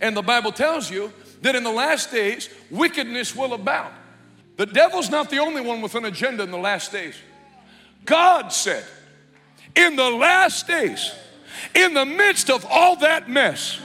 And the Bible tells you that in the last days, wickedness will abound. The devil's not the only one with an agenda in the last days. God said, in the last days, in the midst of all that mess,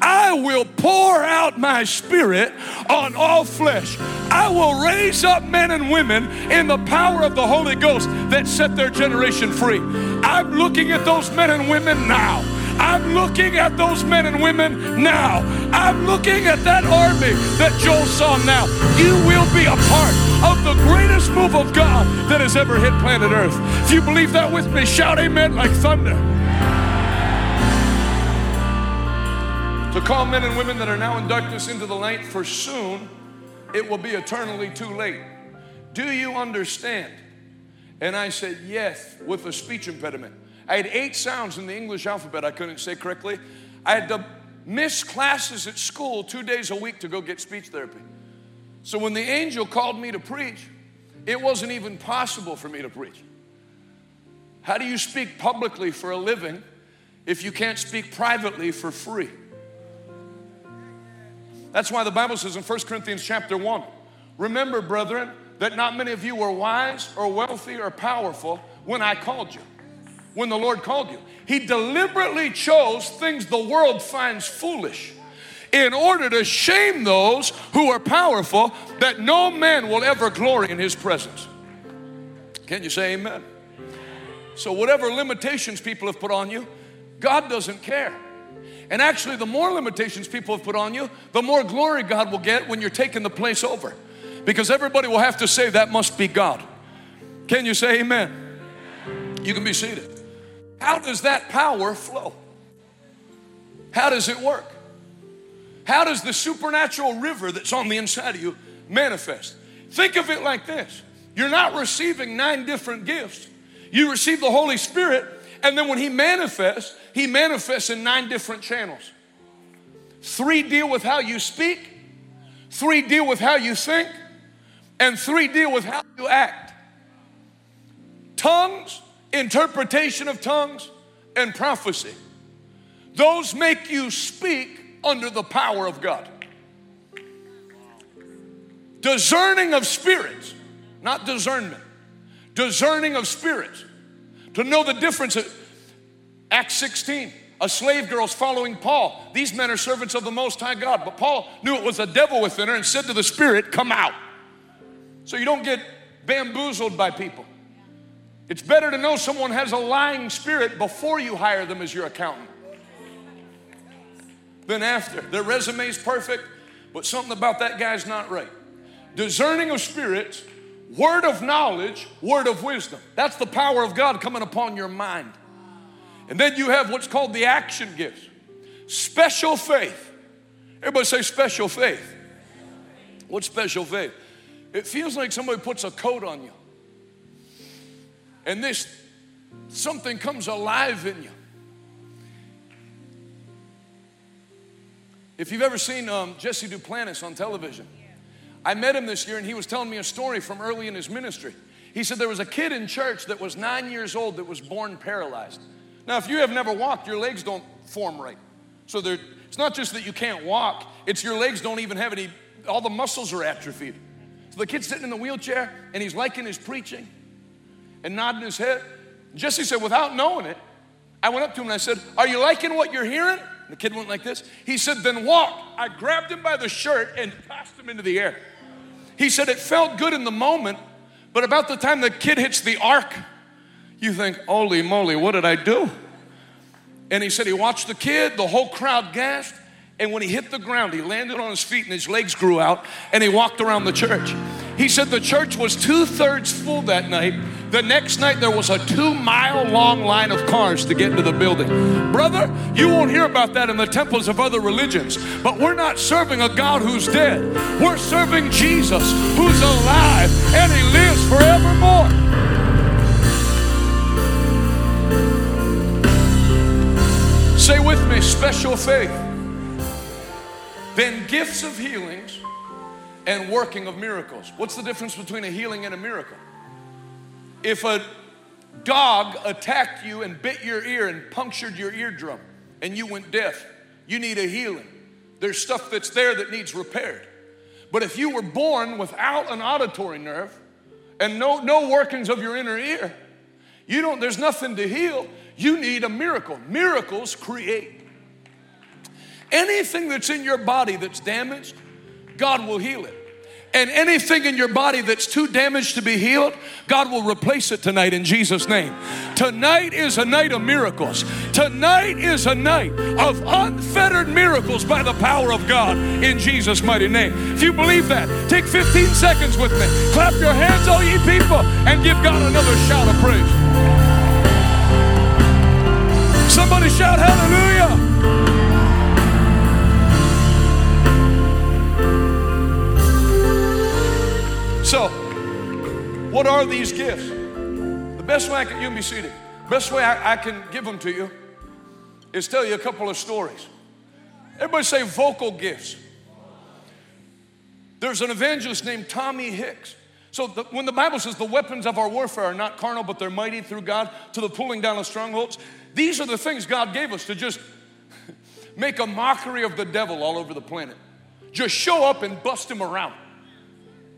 I will pour out my spirit on all flesh. I will raise up men and women in the power of the Holy Ghost that set their generation free. I'm looking at those men and women now. I'm looking at those men and women now. I'm looking at that army that Joel saw now. You will be a part of the greatest move of God that has ever hit planet Earth. If you believe that with me, shout amen like thunder. To call men and women that are now in darkness into the light, for soon it will be eternally too late. Do you understand? And I said, Yes, with a speech impediment. I had eight sounds in the English alphabet I couldn't say correctly. I had to miss classes at school two days a week to go get speech therapy. So when the angel called me to preach, it wasn't even possible for me to preach. How do you speak publicly for a living if you can't speak privately for free? That's why the Bible says in 1 Corinthians chapter 1 Remember, brethren, that not many of you were wise or wealthy or powerful when I called you, when the Lord called you. He deliberately chose things the world finds foolish in order to shame those who are powerful, that no man will ever glory in his presence. Can you say amen? So, whatever limitations people have put on you, God doesn't care. And actually, the more limitations people have put on you, the more glory God will get when you're taking the place over. Because everybody will have to say, That must be God. Can you say amen? You can be seated. How does that power flow? How does it work? How does the supernatural river that's on the inside of you manifest? Think of it like this you're not receiving nine different gifts, you receive the Holy Spirit, and then when He manifests, he manifests in nine different channels. Three deal with how you speak, three deal with how you think, and three deal with how you act. Tongues, interpretation of tongues, and prophecy. Those make you speak under the power of God. Discerning of spirits, not discernment, discerning of spirits. To know the difference. Acts 16, a slave girl's following Paul. These men are servants of the Most High God, but Paul knew it was a devil within her and said to the Spirit, Come out. So you don't get bamboozled by people. It's better to know someone has a lying spirit before you hire them as your accountant than after. Their resume is perfect, but something about that guy's not right. Discerning of spirits, word of knowledge, word of wisdom. That's the power of God coming upon your mind. And then you have what's called the action gifts special faith. Everybody say special faith. What's special faith? It feels like somebody puts a coat on you. And this, something comes alive in you. If you've ever seen um, Jesse Duplantis on television, I met him this year and he was telling me a story from early in his ministry. He said there was a kid in church that was nine years old that was born paralyzed. Now, if you have never walked, your legs don't form right. So it's not just that you can't walk, it's your legs don't even have any, all the muscles are atrophied. So the kid's sitting in the wheelchair and he's liking his preaching and nodding his head. Jesse said, without knowing it, I went up to him and I said, Are you liking what you're hearing? The kid went like this. He said, Then walk. I grabbed him by the shirt and tossed him into the air. He said, It felt good in the moment, but about the time the kid hits the arc, you think, holy moly, what did I do? And he said he watched the kid, the whole crowd gasped, and when he hit the ground, he landed on his feet and his legs grew out, and he walked around the church. He said the church was two thirds full that night. The next night, there was a two mile long line of cars to get into the building. Brother, you won't hear about that in the temples of other religions, but we're not serving a God who's dead. We're serving Jesus who's alive and he lives forevermore. Say with me, special faith. Then gifts of healings and working of miracles. What's the difference between a healing and a miracle? If a dog attacked you and bit your ear and punctured your eardrum and you went deaf, you need a healing. There's stuff that's there that needs repaired. But if you were born without an auditory nerve and no, no workings of your inner ear, you don't, there's nothing to heal You need a miracle. Miracles create. Anything that's in your body that's damaged, God will heal it. And anything in your body that's too damaged to be healed, God will replace it tonight in Jesus' name. Tonight is a night of miracles. Tonight is a night of unfettered miracles by the power of God in Jesus' mighty name. If you believe that, take 15 seconds with me. Clap your hands, all ye people, and give God another shout of praise. Somebody shout hallelujah. What are these gifts? The best way I can, you can be seated. Best way I, I can give them to you is tell you a couple of stories. Everybody say vocal gifts. There's an evangelist named Tommy Hicks. So the, when the Bible says the weapons of our warfare are not carnal, but they're mighty through God to the pulling down of strongholds, these are the things God gave us to just make a mockery of the devil all over the planet. Just show up and bust him around.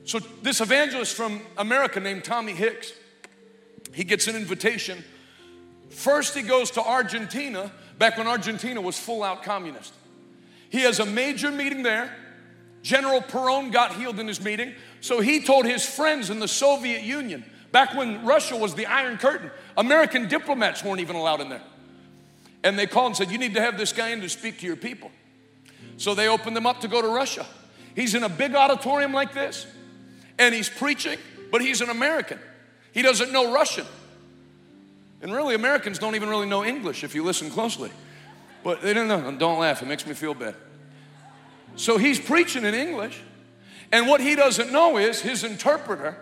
So, this evangelist from America named Tommy Hicks, he gets an invitation. First, he goes to Argentina, back when Argentina was full out communist. He has a major meeting there. General Peron got healed in his meeting. So, he told his friends in the Soviet Union, back when Russia was the Iron Curtain, American diplomats weren't even allowed in there. And they called and said, You need to have this guy in to speak to your people. So, they opened them up to go to Russia. He's in a big auditorium like this and he's preaching, but he's an American. He doesn't know Russian. And really, Americans don't even really know English if you listen closely. But they don't know. Don't laugh, it makes me feel bad. So he's preaching in English, and what he doesn't know is his interpreter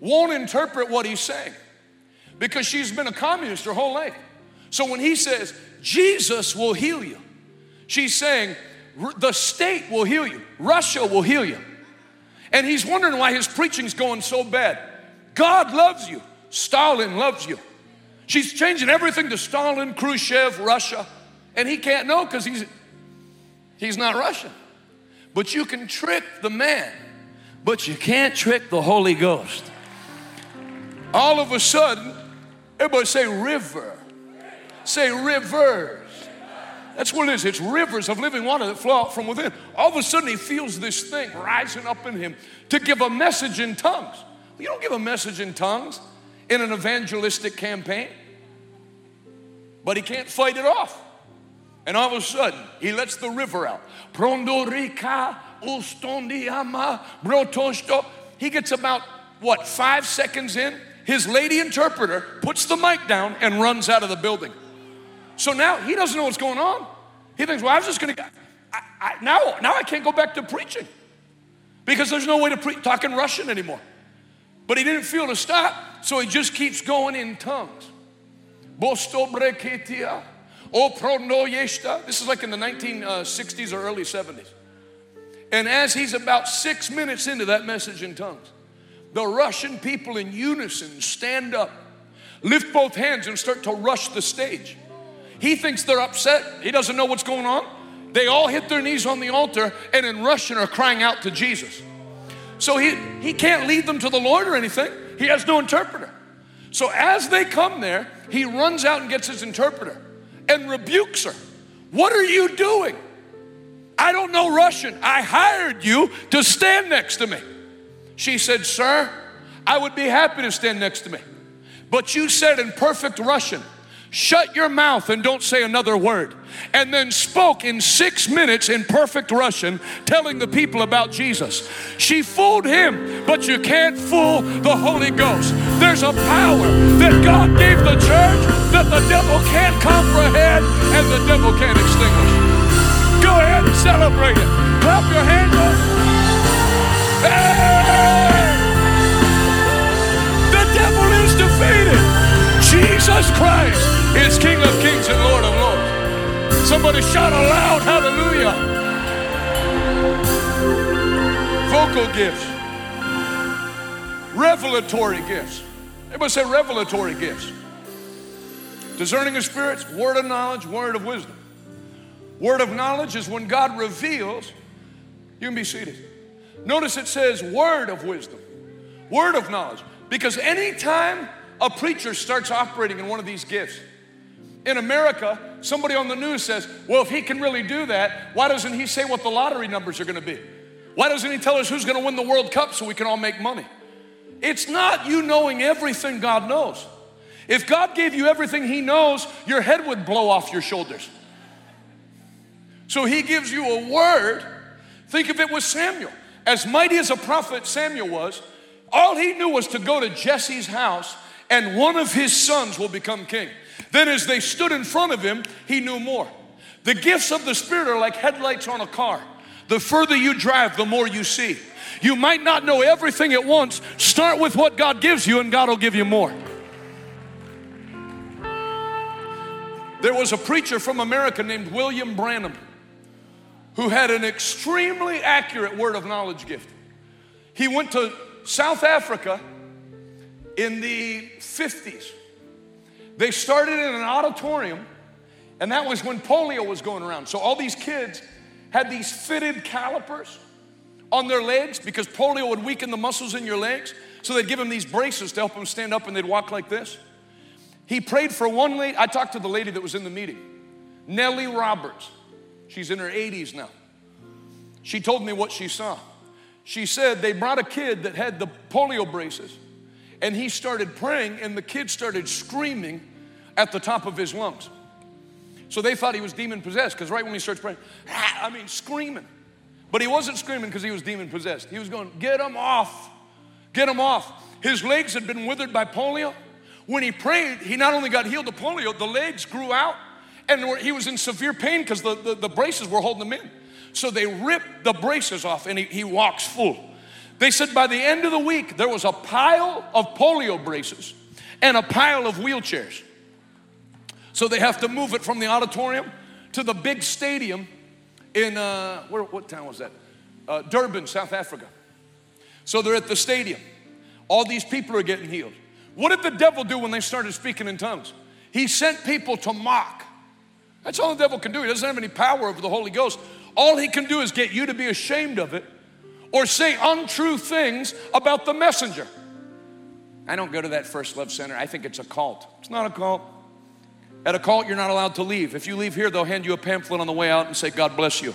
won't interpret what he's saying because she's been a communist her whole life. So when he says, Jesus will heal you, she's saying, the state will heal you, Russia will heal you. And he's wondering why his preaching's going so bad. God loves you. Stalin loves you. She's changing everything to Stalin, Khrushchev, Russia. And he can't know because he's, he's not Russian. But you can trick the man, but you can't trick the Holy Ghost. All of a sudden, everybody say river. Say rivers. That's what it is. It's rivers of living water that flow out from within. All of a sudden, he feels this thing rising up in him to give a message in tongues. You don't give a message in tongues in an evangelistic campaign, but he can't fight it off. And all of a sudden, he lets the river out. Prondorica ustondiama brotosto. He gets about, what, five seconds in? His lady interpreter puts the mic down and runs out of the building. So now he doesn't know what's going on. He thinks, well, I was just going to, now, now I can't go back to preaching because there's no way to pre- talk in Russian anymore. But he didn't feel to stop, so he just keeps going in tongues. This is like in the 1960s or early 70s. And as he's about six minutes into that message in tongues, the Russian people in unison stand up, lift both hands, and start to rush the stage. He thinks they're upset. He doesn't know what's going on. They all hit their knees on the altar and in Russian are crying out to Jesus. So he, he can't lead them to the Lord or anything. He has no interpreter. So as they come there, he runs out and gets his interpreter and rebukes her. What are you doing? I don't know Russian. I hired you to stand next to me. She said, Sir, I would be happy to stand next to me. But you said in perfect Russian, shut your mouth and don't say another word. And then spoke in six minutes in perfect Russian, telling the people about Jesus. She fooled him, but you can't fool the Holy Ghost. There's a power that God gave the church that the devil can't comprehend and the devil can't extinguish. Go ahead and celebrate it. Clap your hands up. Hey! The devil is defeated. Jesus Christ is King of Kings and Lord of Lords. Somebody shout aloud, hallelujah. Vocal gifts, revelatory gifts. Everybody say revelatory gifts. Discerning of spirits, word of knowledge, word of wisdom. Word of knowledge is when God reveals, you can be seated. Notice it says word of wisdom, word of knowledge. Because anytime a preacher starts operating in one of these gifts. In America, somebody on the news says, Well, if he can really do that, why doesn't he say what the lottery numbers are gonna be? Why doesn't he tell us who's gonna win the World Cup so we can all make money? It's not you knowing everything God knows. If God gave you everything He knows, your head would blow off your shoulders. So He gives you a word. Think of it with Samuel. As mighty as a prophet Samuel was, all he knew was to go to Jesse's house and one of his sons will become king. Then, as they stood in front of him, he knew more. The gifts of the Spirit are like headlights on a car. The further you drive, the more you see. You might not know everything at once. Start with what God gives you, and God will give you more. There was a preacher from America named William Branham who had an extremely accurate word of knowledge gift. He went to South Africa in the 50s. They started in an auditorium, and that was when polio was going around. So all these kids had these fitted calipers on their legs because polio would weaken the muscles in your legs. So they'd give them these braces to help them stand up and they'd walk like this. He prayed for one lady. I talked to the lady that was in the meeting, Nellie Roberts. She's in her 80s now. She told me what she saw. She said they brought a kid that had the polio braces, and he started praying, and the kid started screaming at the top of his lungs. So they thought he was demon possessed because right when he starts praying, ah, I mean, screaming. But he wasn't screaming because he was demon possessed. He was going, Get him off, get him off. His legs had been withered by polio. When he prayed, he not only got healed of polio, the legs grew out and he was in severe pain because the, the, the, braces were holding him in. So they ripped the braces off and he, he walks full. They said by the end of the week, there was a pile of polio braces and a pile of wheelchairs. So they have to move it from the auditorium to the big stadium in, uh, where, what town was that? Uh, Durban, South Africa. So they're at the stadium. All these people are getting healed. What did the devil do when they started speaking in tongues? He sent people to mock. That's all the devil can do. He doesn't have any power over the Holy Ghost. All he can do is get you to be ashamed of it or say untrue things about the messenger. I don't go to that First Love Center. I think it's a cult. It's not a cult. At a cult, you're not allowed to leave. If you leave here, they'll hand you a pamphlet on the way out and say, God bless you.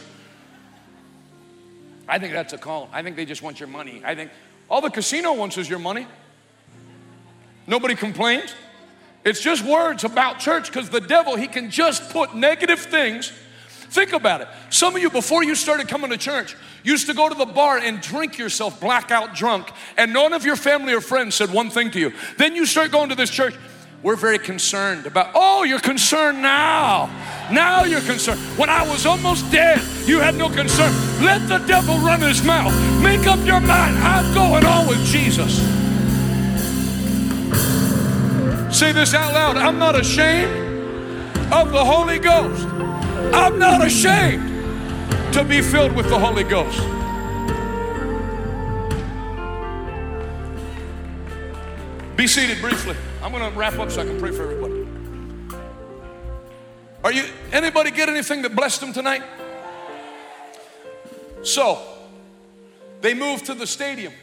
I think that's a cult. I think they just want your money. I think all the casino wants is your money. Nobody complains. It's just words about church because the devil, he can just put negative things. Think about it. Some of you, before you started coming to church, used to go to the bar and drink yourself blackout drunk, and none of your family or friends said one thing to you. Then you start going to this church. We're very concerned about, oh, you're concerned now. Now you're concerned. When I was almost dead, you had no concern. Let the devil run his mouth. Make up your mind. I'm going on with Jesus. Say this out loud. I'm not ashamed of the Holy Ghost. I'm not ashamed to be filled with the Holy Ghost. Be seated briefly. I'm going to wrap up so I can pray for everybody. Are you anybody get anything that blessed them tonight? So, they moved to the stadium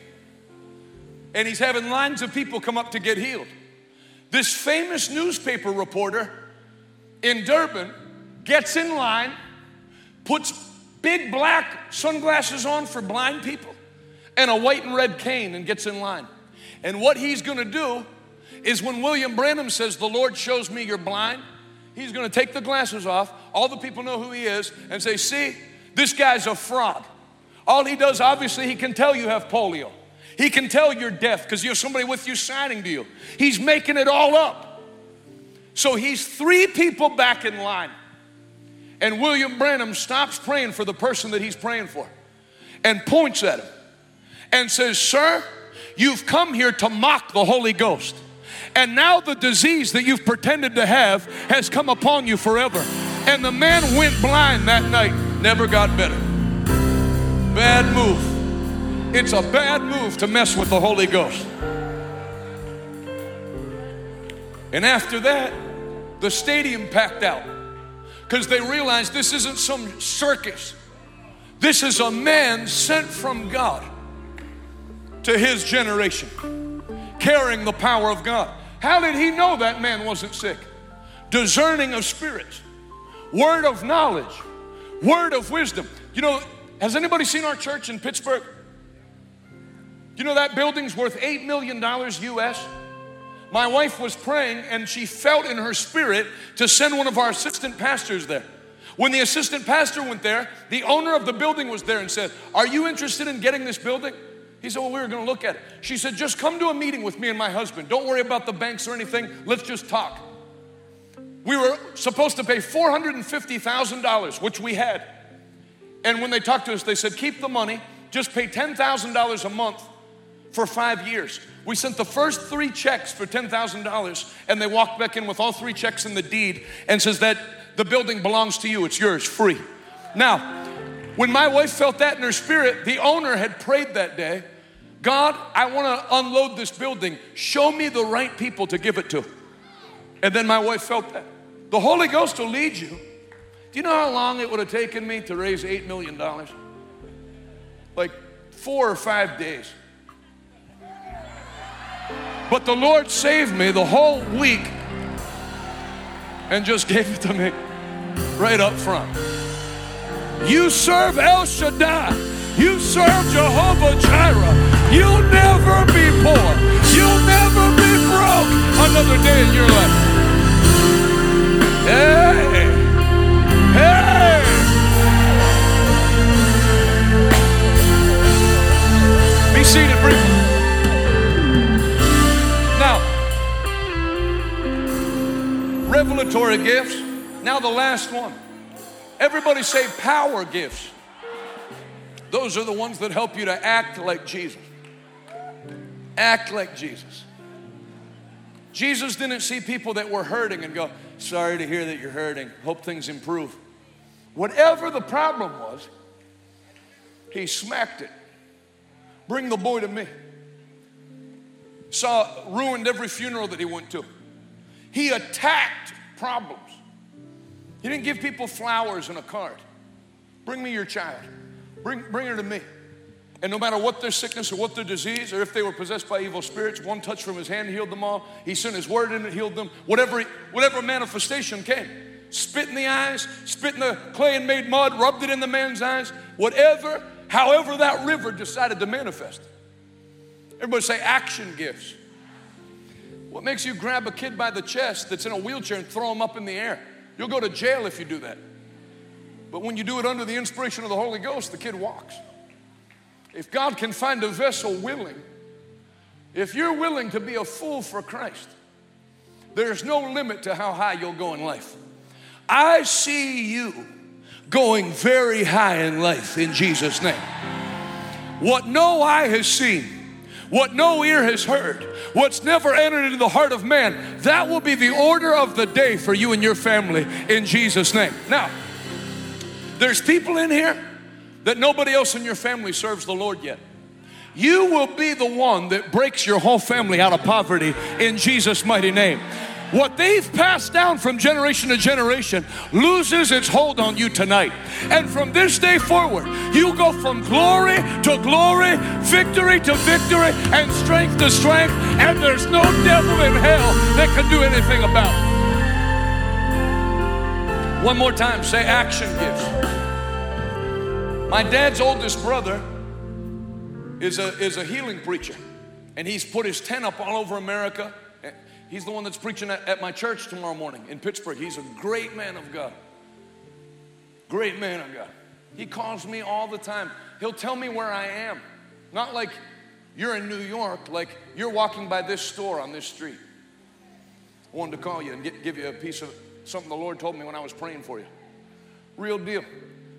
and he's having lines of people come up to get healed. This famous newspaper reporter in Durban gets in line, puts big black sunglasses on for blind people, and a white and red cane, and gets in line. And what he's gonna do is when William Branham says, The Lord shows me you're blind, he's gonna take the glasses off, all the people know who he is, and say, See, this guy's a fraud. All he does, obviously, he can tell you have polio. He can tell you're deaf because you have somebody with you signing to you. He's making it all up. So he's three people back in line. And William Branham stops praying for the person that he's praying for and points at him and says, Sir, you've come here to mock the Holy Ghost. And now the disease that you've pretended to have has come upon you forever. And the man went blind that night, never got better. Bad move. It's a bad move to mess with the Holy Ghost. And after that, the stadium packed out because they realized this isn't some circus. This is a man sent from God to his generation, carrying the power of God. How did he know that man wasn't sick? Discerning of spirits, word of knowledge, word of wisdom. You know, has anybody seen our church in Pittsburgh? You know that building's worth $8 million US? My wife was praying and she felt in her spirit to send one of our assistant pastors there. When the assistant pastor went there, the owner of the building was there and said, Are you interested in getting this building? He said, Well, we were going to look at it. She said, Just come to a meeting with me and my husband. Don't worry about the banks or anything. Let's just talk. We were supposed to pay $450,000, which we had. And when they talked to us, they said, Keep the money, just pay $10,000 a month for five years. We sent the first three checks for $10,000, and they walked back in with all three checks in the deed and says that the building belongs to you, it's yours, free. Now, when my wife felt that in her spirit, the owner had prayed that day God, I want to unload this building. Show me the right people to give it to. And then my wife felt that. The Holy Ghost will lead you. Do you know how long it would have taken me to raise $8 million? Like four or five days. But the Lord saved me the whole week and just gave it to me right up front. You serve El Shaddai. You serve Jehovah Jireh. You'll never be poor. You'll never be broke another day in your life. Hey, hey. Be seated briefly. Revelatory gifts. Now, the last one. Everybody say power gifts. Those are the ones that help you to act like Jesus. Act like Jesus. Jesus didn't see people that were hurting and go, Sorry to hear that you're hurting. Hope things improve. Whatever the problem was, he smacked it. Bring the boy to me. Saw, ruined every funeral that he went to. He attacked problems. He didn't give people flowers and a card. Bring me your child. Bring, bring her to me. And no matter what their sickness or what their disease, or if they were possessed by evil spirits, one touch from his hand healed them all. He sent his word and it healed them. Whatever, whatever manifestation came. Spit in the eyes, spit in the clay and made mud, rubbed it in the man's eyes. Whatever, however that river decided to manifest. Everybody say action gifts. What makes you grab a kid by the chest that's in a wheelchair and throw him up in the air? You'll go to jail if you do that. But when you do it under the inspiration of the Holy Ghost, the kid walks. If God can find a vessel willing, if you're willing to be a fool for Christ, there's no limit to how high you'll go in life. I see you going very high in life in Jesus' name. What no eye has seen, what no ear has heard, what's never entered into the heart of man, that will be the order of the day for you and your family in Jesus' name. Now, there's people in here that nobody else in your family serves the Lord yet. You will be the one that breaks your whole family out of poverty in Jesus' mighty name. What they've passed down from generation to generation loses its hold on you tonight. And from this day forward, you go from glory to glory, victory to victory, and strength to strength. And there's no devil in hell that can do anything about it. One more time, say action gifts. My dad's oldest brother is a, is a healing preacher, and he's put his tent up all over America He's the one that's preaching at, at my church tomorrow morning in Pittsburgh. He's a great man of God. Great man of God. He calls me all the time. He'll tell me where I am. Not like you're in New York, like you're walking by this store on this street. I wanted to call you and get, give you a piece of something the Lord told me when I was praying for you. Real deal.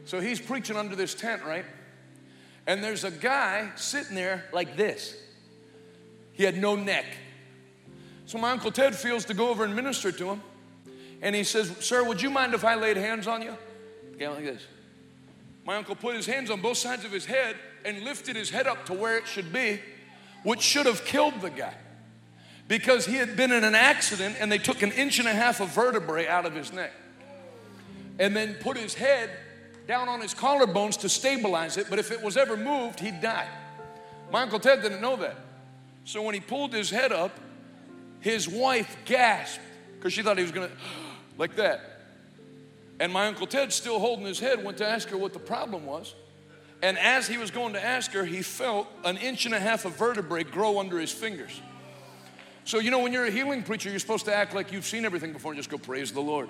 So he's preaching under this tent, right? And there's a guy sitting there like this. He had no neck. So my Uncle Ted feels to go over and minister to him. And he says, Sir, would you mind if I laid hands on you? Again, like this. My uncle put his hands on both sides of his head and lifted his head up to where it should be, which should have killed the guy because he had been in an accident and they took an inch and a half of vertebrae out of his neck and then put his head down on his collarbones to stabilize it. But if it was ever moved, he'd die. My Uncle Ted didn't know that. So when he pulled his head up, His wife gasped because she thought he was going to, like that. And my Uncle Ted, still holding his head, went to ask her what the problem was. And as he was going to ask her, he felt an inch and a half of vertebrae grow under his fingers. So, you know, when you're a healing preacher, you're supposed to act like you've seen everything before and just go, Praise the Lord.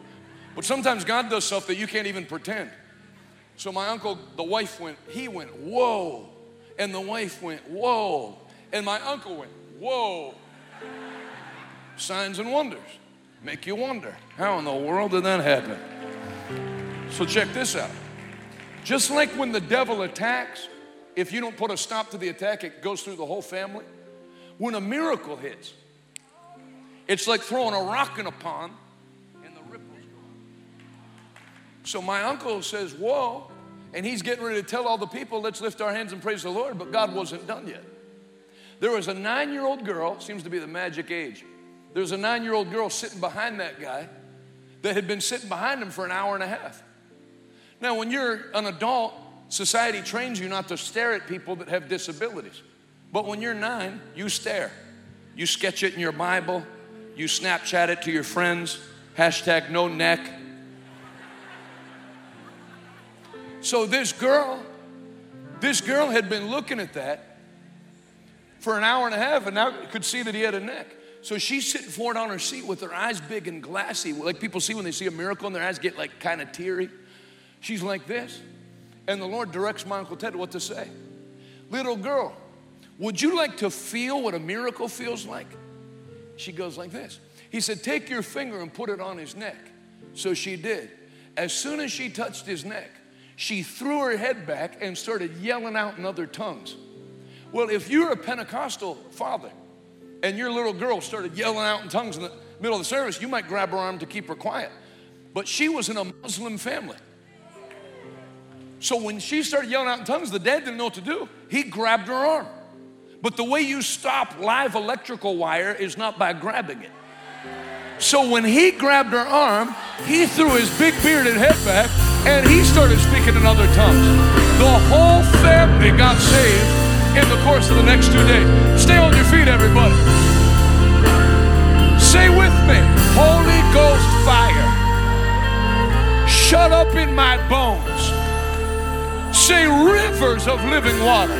But sometimes God does stuff that you can't even pretend. So, my uncle, the wife went, he went, Whoa. And the wife went, Whoa. And my uncle went, Whoa. Signs and wonders make you wonder how in the world did that happen? So, check this out. Just like when the devil attacks, if you don't put a stop to the attack, it goes through the whole family. When a miracle hits, it's like throwing a rock in a pond and the ripples go. So my uncle says, Whoa, and he's getting ready to tell all the people, Let's lift our hands and praise the Lord, but God wasn't done yet. There was a nine year old girl, seems to be the magic age. There was a nine year old girl sitting behind that guy that had been sitting behind him for an hour and a half. Now, when you're an adult, society trains you not to stare at people that have disabilities. But when you're nine, you stare. You sketch it in your Bible, you Snapchat it to your friends, hashtag no neck. So this girl, this girl had been looking at that for an hour and a half and now could see that he had a neck. So she's sitting forward on her seat with her eyes big and glassy, like people see when they see a miracle and their eyes get like kind of teary. She's like this. And the Lord directs my Uncle Ted what to say. Little girl, would you like to feel what a miracle feels like? She goes like this. He said, Take your finger and put it on his neck. So she did. As soon as she touched his neck, she threw her head back and started yelling out in other tongues. Well, if you're a Pentecostal father and your little girl started yelling out in tongues in the middle of the service, you might grab her arm to keep her quiet. But she was in a Muslim family. So when she started yelling out in tongues, the dad didn't know what to do. He grabbed her arm. But the way you stop live electrical wire is not by grabbing it. So when he grabbed her arm, he threw his big bearded head back and he started speaking in other tongues. The whole family got saved in the course of the next two days. Stay on your feet, everybody. Say with me Holy Ghost fire, shut up in my bones say rivers of living water.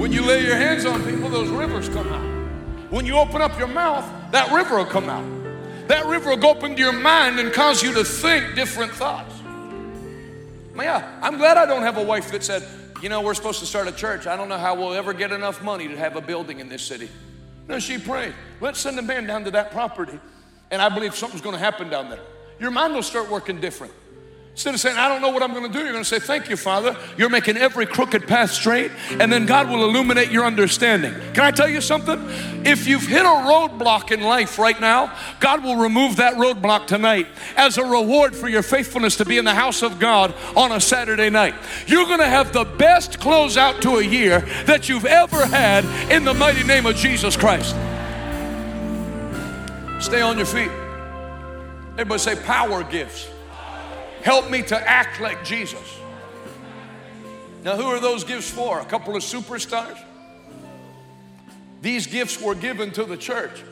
When you lay your hands on people, those rivers come out. When you open up your mouth, that river will come out. That river will go up into your mind and cause you to think different thoughts. Yeah, I'm glad I don't have a wife that said, you know, we're supposed to start a church. I don't know how we'll ever get enough money to have a building in this city. No, she prayed. Let's send a man down to that property, and I believe something's going to happen down there. Your mind will start working different. Instead of saying, I don't know what I'm going to do, you're going to say, Thank you, Father. You're making every crooked path straight, and then God will illuminate your understanding. Can I tell you something? If you've hit a roadblock in life right now, God will remove that roadblock tonight as a reward for your faithfulness to be in the house of God on a Saturday night. You're going to have the best closeout to a year that you've ever had in the mighty name of Jesus Christ. Stay on your feet. Everybody say, Power gifts. Help me to act like Jesus. Now, who are those gifts for? A couple of superstars? These gifts were given to the church.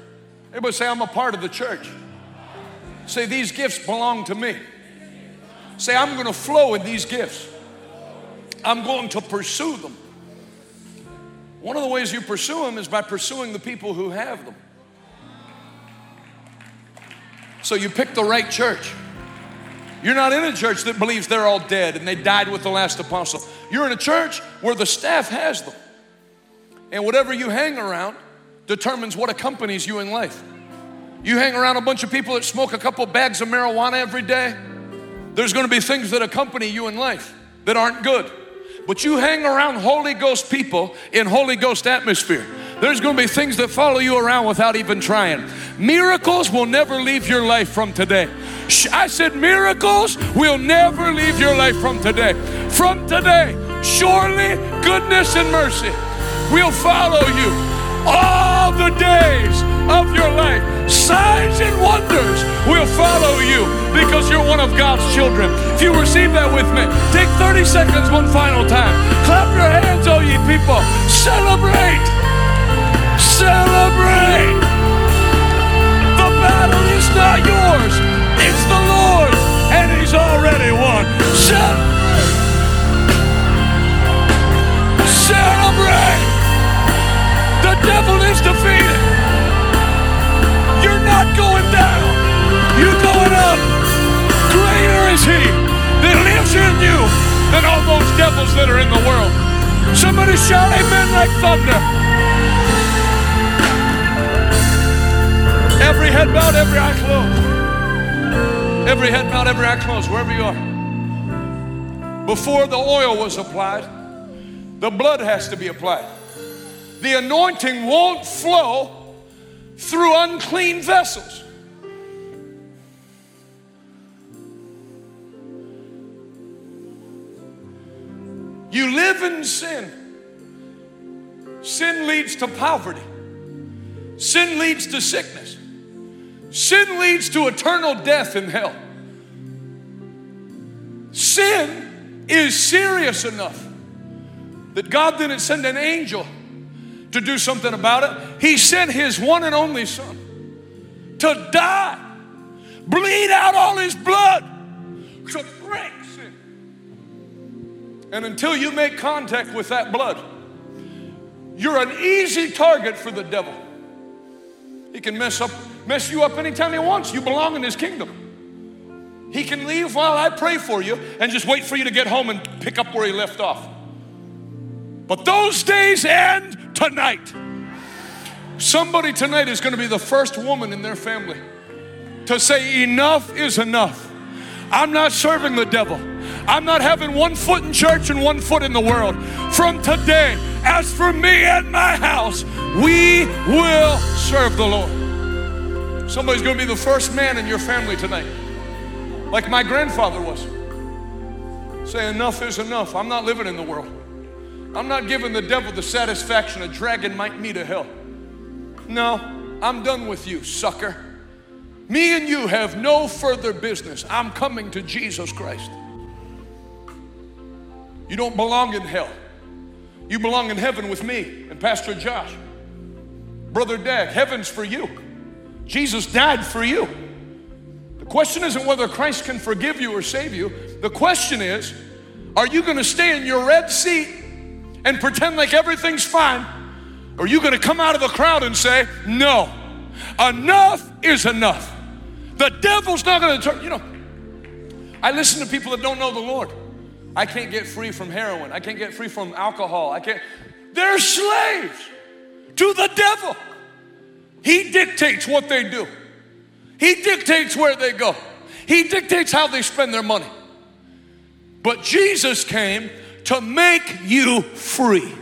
Everybody say, I'm a part of the church. Say, these gifts belong to me. Say, I'm going to flow in these gifts. I'm going to pursue them. One of the ways you pursue them is by pursuing the people who have them. So you pick the right church. You're not in a church that believes they're all dead and they died with the last apostle. You're in a church where the staff has them. And whatever you hang around determines what accompanies you in life. You hang around a bunch of people that smoke a couple bags of marijuana every day, there's to be things that accompany you in life that aren't good. But you hang around Holy Ghost people in Holy Ghost atmosphere. There's going to be things that follow you around without even trying. Miracles will never leave your life from today. I said, miracles will never leave your life from today. From today, surely goodness and mercy will follow you all the days of your life. Signs and wonders will follow you because you're one of God's children. If you receive that with me, take 30 seconds one final time. Clap your hands, oh ye people. Celebrate. Celebrate! The battle is not yours, it's the Lord's, and He's already won. Celebrate! Celebrate! Devil is defeated. You're not going down, you're going up. Greater is He that lives in you than all those devils that are in the world. Somebody shout amen like thunder. Every head bowed, every eye closed. Every head bowed, every eye closed, wherever you are. Before the oil was applied, the blood has to be applied. The anointing won't flow through unclean vessels. You live in sin. Sin leads to poverty. Sin leads to sickness. Sin leads to eternal death in hell. Sin is serious enough that God didn't send an angel to do something about it. He sent his one and only son to die, bleed out all his blood to break sin. And until you make contact with that blood, you're an easy target for the devil. He can mess up, mess you up anytime he wants. You belong in his kingdom. He can leave while I pray for you and just wait for you to get home and pick up where he left off. But those days end tonight. Somebody tonight is going to be the first woman in their family to say, Enough is enough. I'm not serving the devil. I'm not having one foot in church and one foot in the world. From today, as for me and my house, we will serve the Lord. Somebody's going to be the first man in your family tonight, like my grandfather was. Say, enough is enough. I'm not living in the world. I'm not giving the devil the satisfaction of dragging me to hell. No, I'm done with you, sucker. Me and you have no further business. I'm coming to Jesus Christ. You don't belong in hell. You belong in heaven with me and Pastor Josh. Brother Dag, heaven's for you. Jesus died for you. The question isn't whether Christ can forgive you or save you. The question is, are you going to stay in your red seat and pretend like everything's fine? Or are you going to come out of the crowd and say, no, enough is enough? The devil's not going to turn, you know. I listen to people that don't know the Lord. I can't get free from heroin. I can't get free from alcohol. I can't. They're slaves to the devil. He dictates what they do, He dictates where they go, He dictates how they spend their money. But Jesus came to make you free.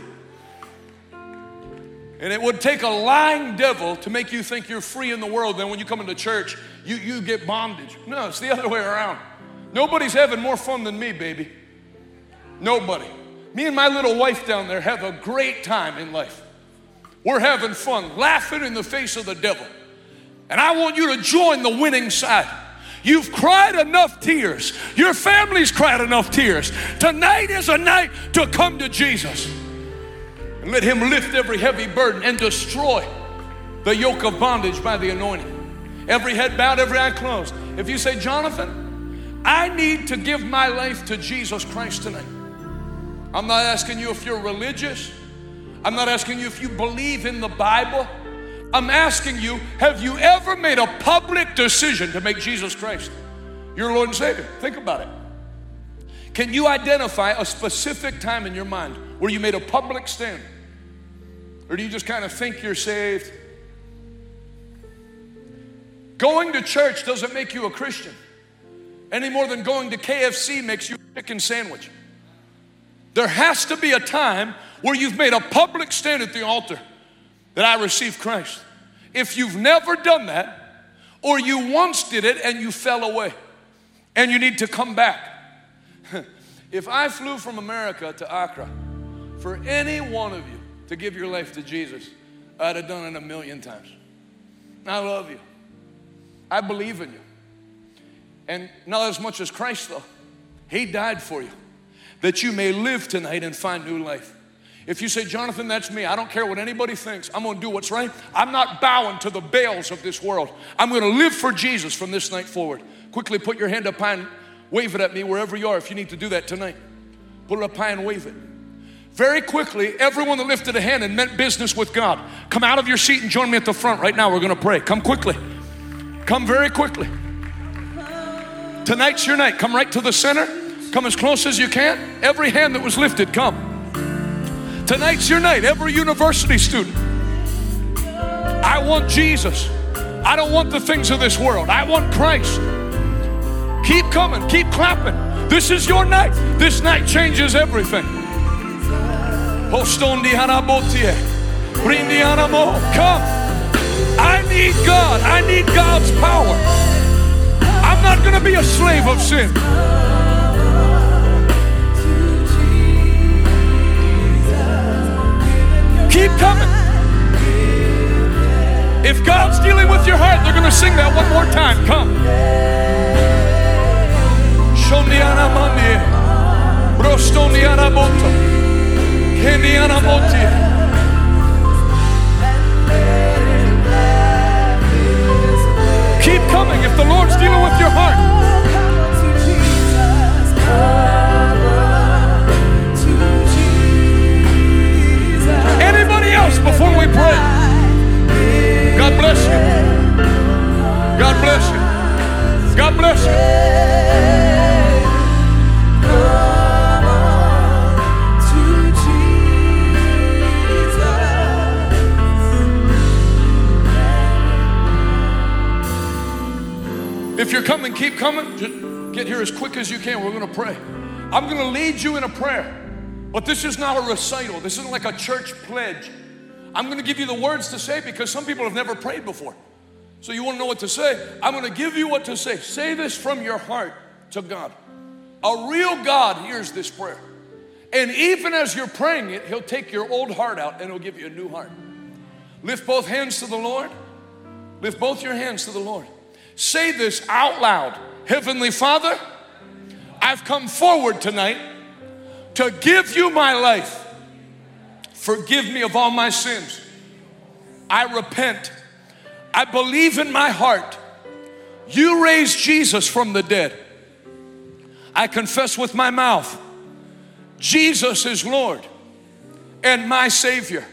And it would take a lying devil to make you think you're free in the world. Then when you come into church, you, you get bondage. No, it's the other way around. Nobody's having more fun than me, baby. Nobody. Me and my little wife down there have a great time in life. We're having fun, laughing in the face of the devil. And I want you to join the winning side. You've cried enough tears. Your family's cried enough tears. Tonight is a night to come to Jesus and let Him lift every heavy burden and destroy the yoke of bondage by the anointing. Every head bowed, every eye closed. If you say, Jonathan, I need to give my life to Jesus Christ tonight. I'm not asking you if you're religious. I'm not asking you if you believe in the Bible. I'm asking you, have you ever made a public decision to make Jesus Christ your Lord and Savior? Think about it. Can you identify a specific time in your mind where you made a public stand? Or do you just kind of think you're saved? Going to church doesn't make you a Christian any more than going to KFC makes you a chicken sandwich. There has to be a time where you've made a public stand at the altar that I received Christ. If you've never done that, or you once did it and you fell away, and you need to come back. if I flew from America to Accra for any one of you to give your life to Jesus, I'd have done it a million times. I love you. I believe in you. And not as much as Christ, though. He died for you that you may live tonight and find new life. If you say, Jonathan, that's me, I don't care what anybody thinks, I'm gonna do what's right. I'm not bowing to the Baals of this world. I'm gonna live for Jesus from this night forward. Quickly put your hand up high and wave it at me wherever you are if you need to do that tonight. Put it up high and wave it. Very quickly, everyone that lifted a hand and meant business with God, come out of your seat and join me at the front right now. We're gonna pray. Come quickly. Come very quickly. Tonight's your night. Come right to the center. Come as close as you can. Every hand that was lifted, come. Tonight's your night, every university student. I want Jesus. I don't want the things of this world. I want Christ. Keep coming, keep clapping. This is your night. This night changes everything. Bring the anamo. Come. I need God. I need God's power. I'm not going to be a slave of sin. Keep coming. If God's dealing with your heart, they're going to sing that one more time. Come. Shondiana mandi, brostoniana boto, kendiana moti. Keep coming if the Lord's dealing with your heart. Before we pray? God bless you. God bless you. God bless you. If you're coming, keep coming. Just get here as quick as you can. We're going to pray. I'm going to lead you in a prayer. But this is not a recital. This isn't like a church pledge. I'm going to give you the words to say because some people have never prayed before. So you want to know what to say? I'm going to give you what to say. Say this from your heart to God. A real God hears this prayer. And even as you're praying it, He'll take your old heart out and He'll give you a new heart. Lift both hands to the Lord. Lift both your hands to the Lord. Say this out loud Heavenly Father, I've come forward tonight to give you my life. Forgive me of all my sins. I repent. I believe in my heart you raised Jesus from the dead. I confess with my mouth Jesus is Lord and my Savior.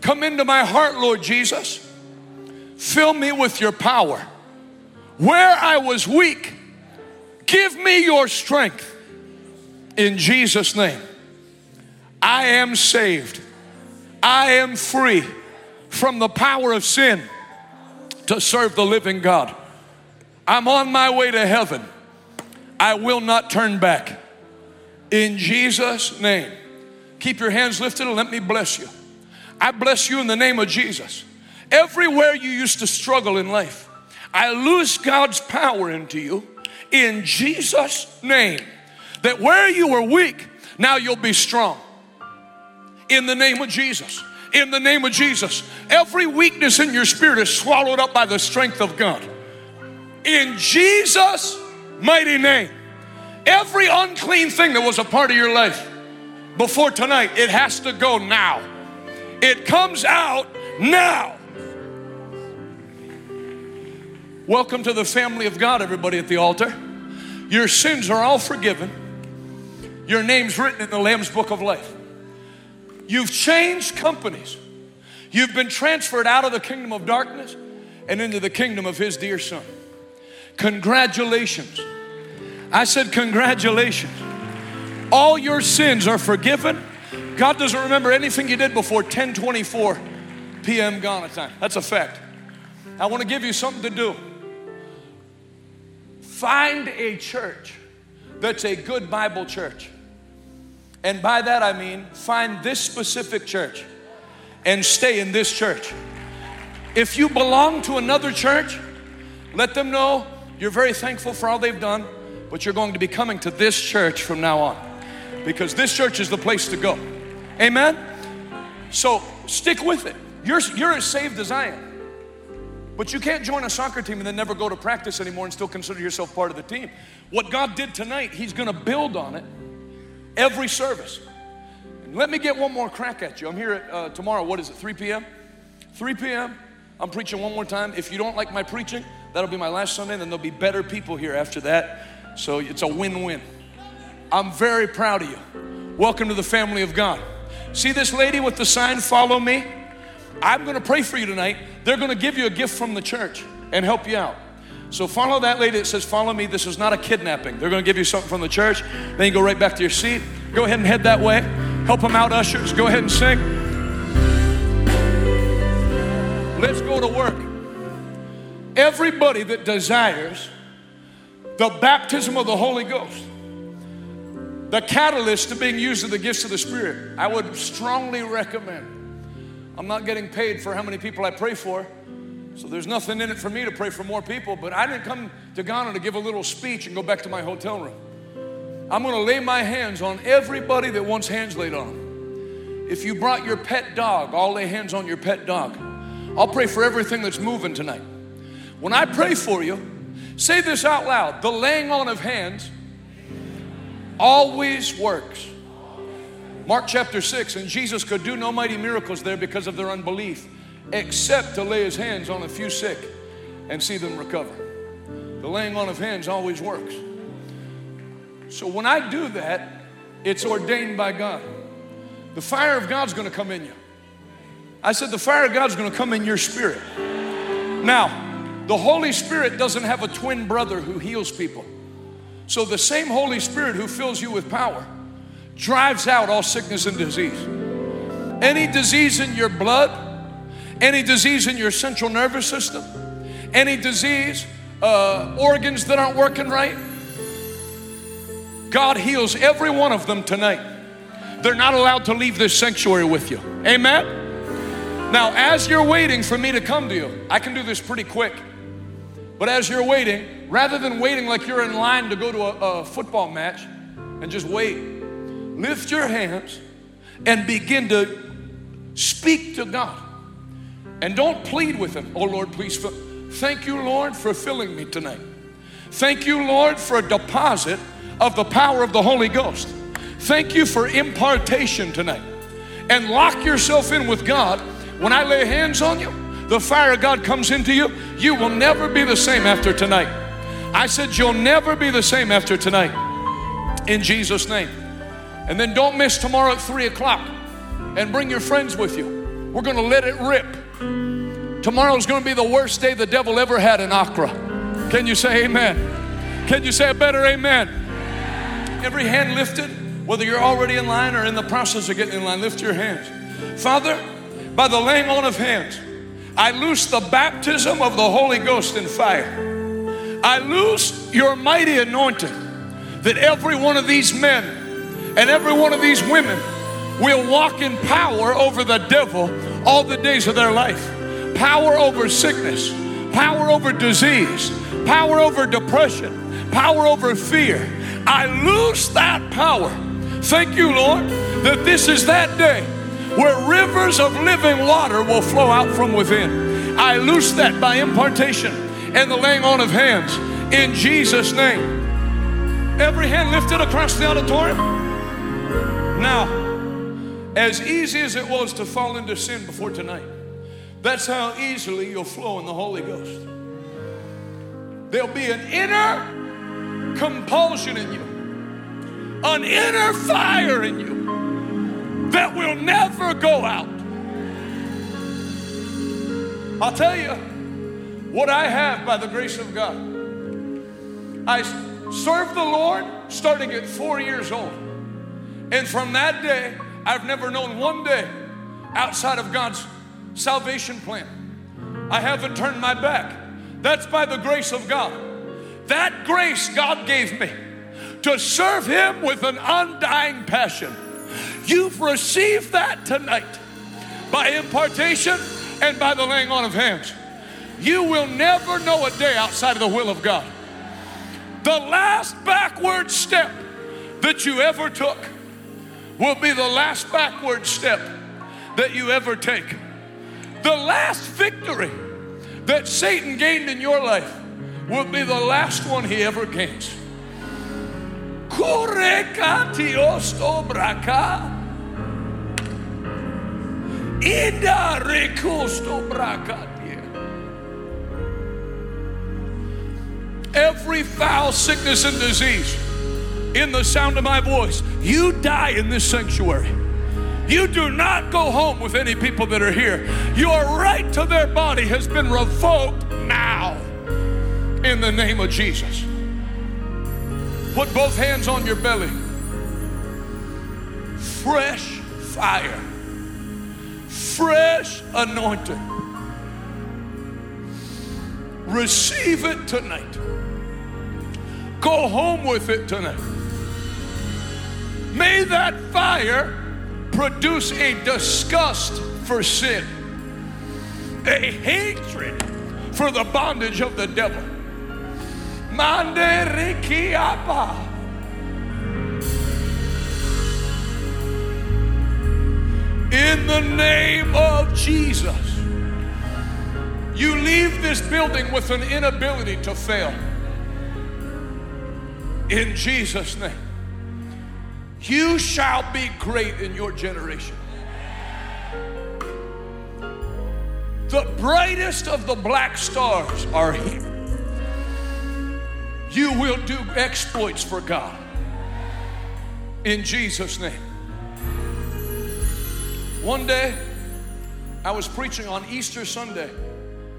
Come into my heart, Lord Jesus. Fill me with your power. Where I was weak, give me your strength. In Jesus' name, I am saved. I am free from the power of sin to serve the living God. I'm on my way to heaven. I will not turn back. In Jesus' name. Keep your hands lifted and let me bless you. I bless you in the name of Jesus. Everywhere you used to struggle in life, I lose God's power into you in Jesus' name. That where you were weak, now you'll be strong in the name of Jesus. In the name of Jesus. Every weakness in your spirit is swallowed up by the strength of God. In Jesus' mighty name. Every unclean thing that was a part of your life before tonight, it has to go now. It comes out now. Welcome to the family of God, everybody at the altar. Your sins are all forgiven. Your name's written in the Lamb's book of life. You've changed companies. You've been transferred out of the kingdom of darkness and into the kingdom of His dear Son. Congratulations. I said, Congratulations. All your sins are forgiven. God doesn't remember anything you did before 1024 p.m. Ghana time. That's a fact. I want to give you something to do. Find a church that's a good Bible church. And by that I mean find this specific church and stay in this church. If you belong to another church, let them know you're very thankful for all they've done, but you're going to be coming to this church from now on because this church is the place to go. Amen? So stick with it. You're, you're as saved as I am. But you can't join a soccer team and then never go to practice anymore and still consider yourself part of the team. What God did tonight, He's gonna build on it every service. Let me get one more crack at you. I'm here at, uh, tomorrow. What is it, 3 p.m.? 3 p.m. I'm preaching one more time. If you don't like my preaching, that'll be my last Sunday. And then there'll be better people here after that. So it's a win win. I'm very proud of you. Welcome to the family of God. See this lady with the sign, Follow Me? I'm to pray for you tonight. They're to give you a gift from the church and help you out. So follow that lady that says, Follow me. This is not a kidnapping. They're going to give you something from the church. Then you go right back to your seat. Go ahead and head that way. Help them out, ushers. Go ahead and sing. Let's go to work. Everybody that desires the baptism of the Holy Ghost, the catalyst to being used of the gifts of the Spirit, I would strongly recommend. I'm not getting paid for how many people I pray for, so there's nothing in it for me to pray for more people, but I didn't come to Ghana to give a little speech and go back to my hotel room. I'm going to lay my hands on everybody that wants hands laid on. If you brought your pet dog, I'll lay hands on your pet dog. I'll pray for everything that's moving tonight. When I pray for you, say this out loud the laying on of hands always works. Mark chapter 6, and Jesus could do no mighty miracles there because of their unbelief, except to lay his hands on a few sick and see them recover. The laying on of hands always works. So when I do that, it's ordained by God. The fire of God's gonna come in you. I said, the fire of God's gonna come in your spirit. Now, the Holy Spirit doesn't have a twin brother who heals people. So the same Holy Spirit who fills you with power drives out all sickness and disease. Any disease in your blood, any disease in your central nervous system, any disease, uh, organs that aren't working right, God heals every one of them tonight. They're not allowed to leave this sanctuary with you. Amen? Now, as you're waiting for me to come to you, I can do this pretty quick. But as you're waiting, rather than waiting like you're in line to go to a, a football match and just wait, lift your hands and begin to speak to God. And don't plead with Him. Oh Lord, please. Fill. Thank you, Lord, for filling me tonight. Thank you, Lord, for a deposit of the power of the Holy Ghost. Thank you for impartation tonight. And lock yourself in with God. When I lay hands on you, the fire of God comes into you. You will never be the same after tonight. I said, You'll never be the same after tonight. In Jesus' name. And then don't miss tomorrow at 3 o'clock and bring your friends with you. We're going to let it rip. Tomorrow's going to be the worst day the devil ever had in Accra. Can you say amen? Can you say a better amen? Every hand lifted, whether you're already in line or in the process of getting in line, lift your hands. Father, by the laying on of hands, I loose the baptism of the Holy Ghost in fire. I loose your mighty anointing that every one of these men and every one of these women will walk in power over the devil all the days of their life. Power over sickness, power over disease, power over depression, power over fear, I lose that power. Thank you, Lord, that this is that day where rivers of living water will flow out from within. I loose that by impartation and the laying on of hands in Jesus' name. Every hand lifted across the auditorium. Now, as easy as it was to fall into sin before tonight, that's how easily you'll flow in the Holy Ghost. There'll be an inner compulsion in you, an inner fire in you that will never go out. I'll tell you what I have by the grace of God. I served the Lord starting at four years old. And from that day, I've never known one day outside of God's salvation plan. I haven't turned my back. That's by the grace of God. That grace God gave me to serve Him with an undying passion. You've received that tonight by impartation and by the laying on of hands. You will never know a day outside of the will of God. The last backward step that you ever took will be the last backward step that you ever take. The last victory that Satan gained in your life will be the last one he ever gains. Every foul sickness and disease in the sound of my voice, you die in this sanctuary. You do not go home with any people that are here. Your right to their body has been revoked now in the name of Jesus. Put both hands on your belly. Fresh fire, fresh anointing. Receive it tonight. Go home with it tonight. May that fire produce a disgust for sin, a hatred for the bondage of the devil. In the name of Jesus, you leave this building with an inability to fail. In Jesus' name. You shall be great in your generation. The brightest of the black stars are here. You will do exploits for God. In Jesus' name. One day, I was preaching on Easter Sunday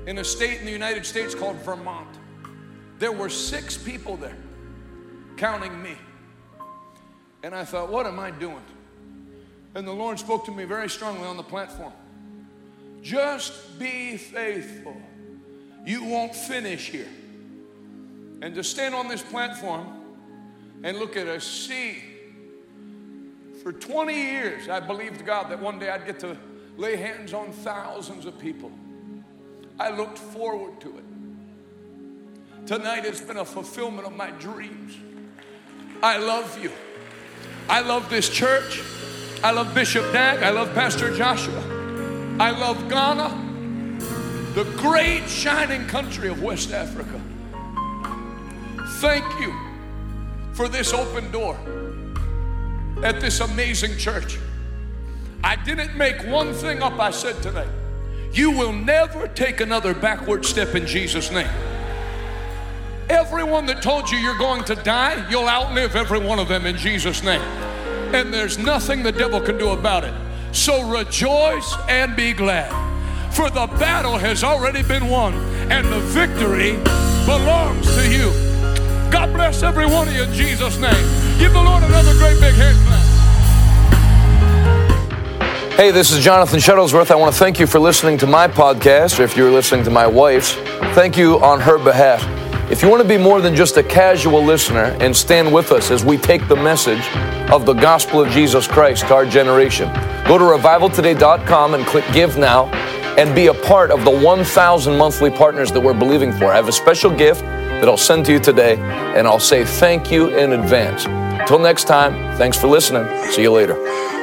in a state in the United States called Vermont. There were six people there, counting me. And I thought, what am I doing? And the Lord spoke to me very strongly on the platform. Just be faithful. You won't finish here. And to stand on this platform and look at a sea. For 20 years, I believed God that one day I'd get to lay hands on thousands of people. I looked forward to it. Tonight has been a fulfillment of my dreams. I love you. I love this church. I love Bishop Dag. I love Pastor Joshua. I love Ghana, the great shining country of West Africa. Thank you for this open door at this amazing church. I didn't make one thing up I said tonight. You will never take another backward step in Jesus' name. Everyone that told you you're going to die, you'll outlive every one of them in Jesus' name. And there's nothing the devil can do about it. So rejoice and be glad. For the battle has already been won, and the victory belongs to you. God bless every one of you in Jesus' name. Give the Lord another great big hand clap. Hey, this is Jonathan Shuttlesworth. I want to thank you for listening to my podcast, or if you're listening to my wife's, thank you on her behalf. If you want to be more than just a casual listener and stand with us as we take the message of the gospel of Jesus Christ to our generation, go to revivaltoday.com and click Give Now and be a part of the 1,000 monthly partners that we're believing for. I have a special gift that I'll send to you today, and I'll say thank you in advance. Until next time, thanks for listening. See you later.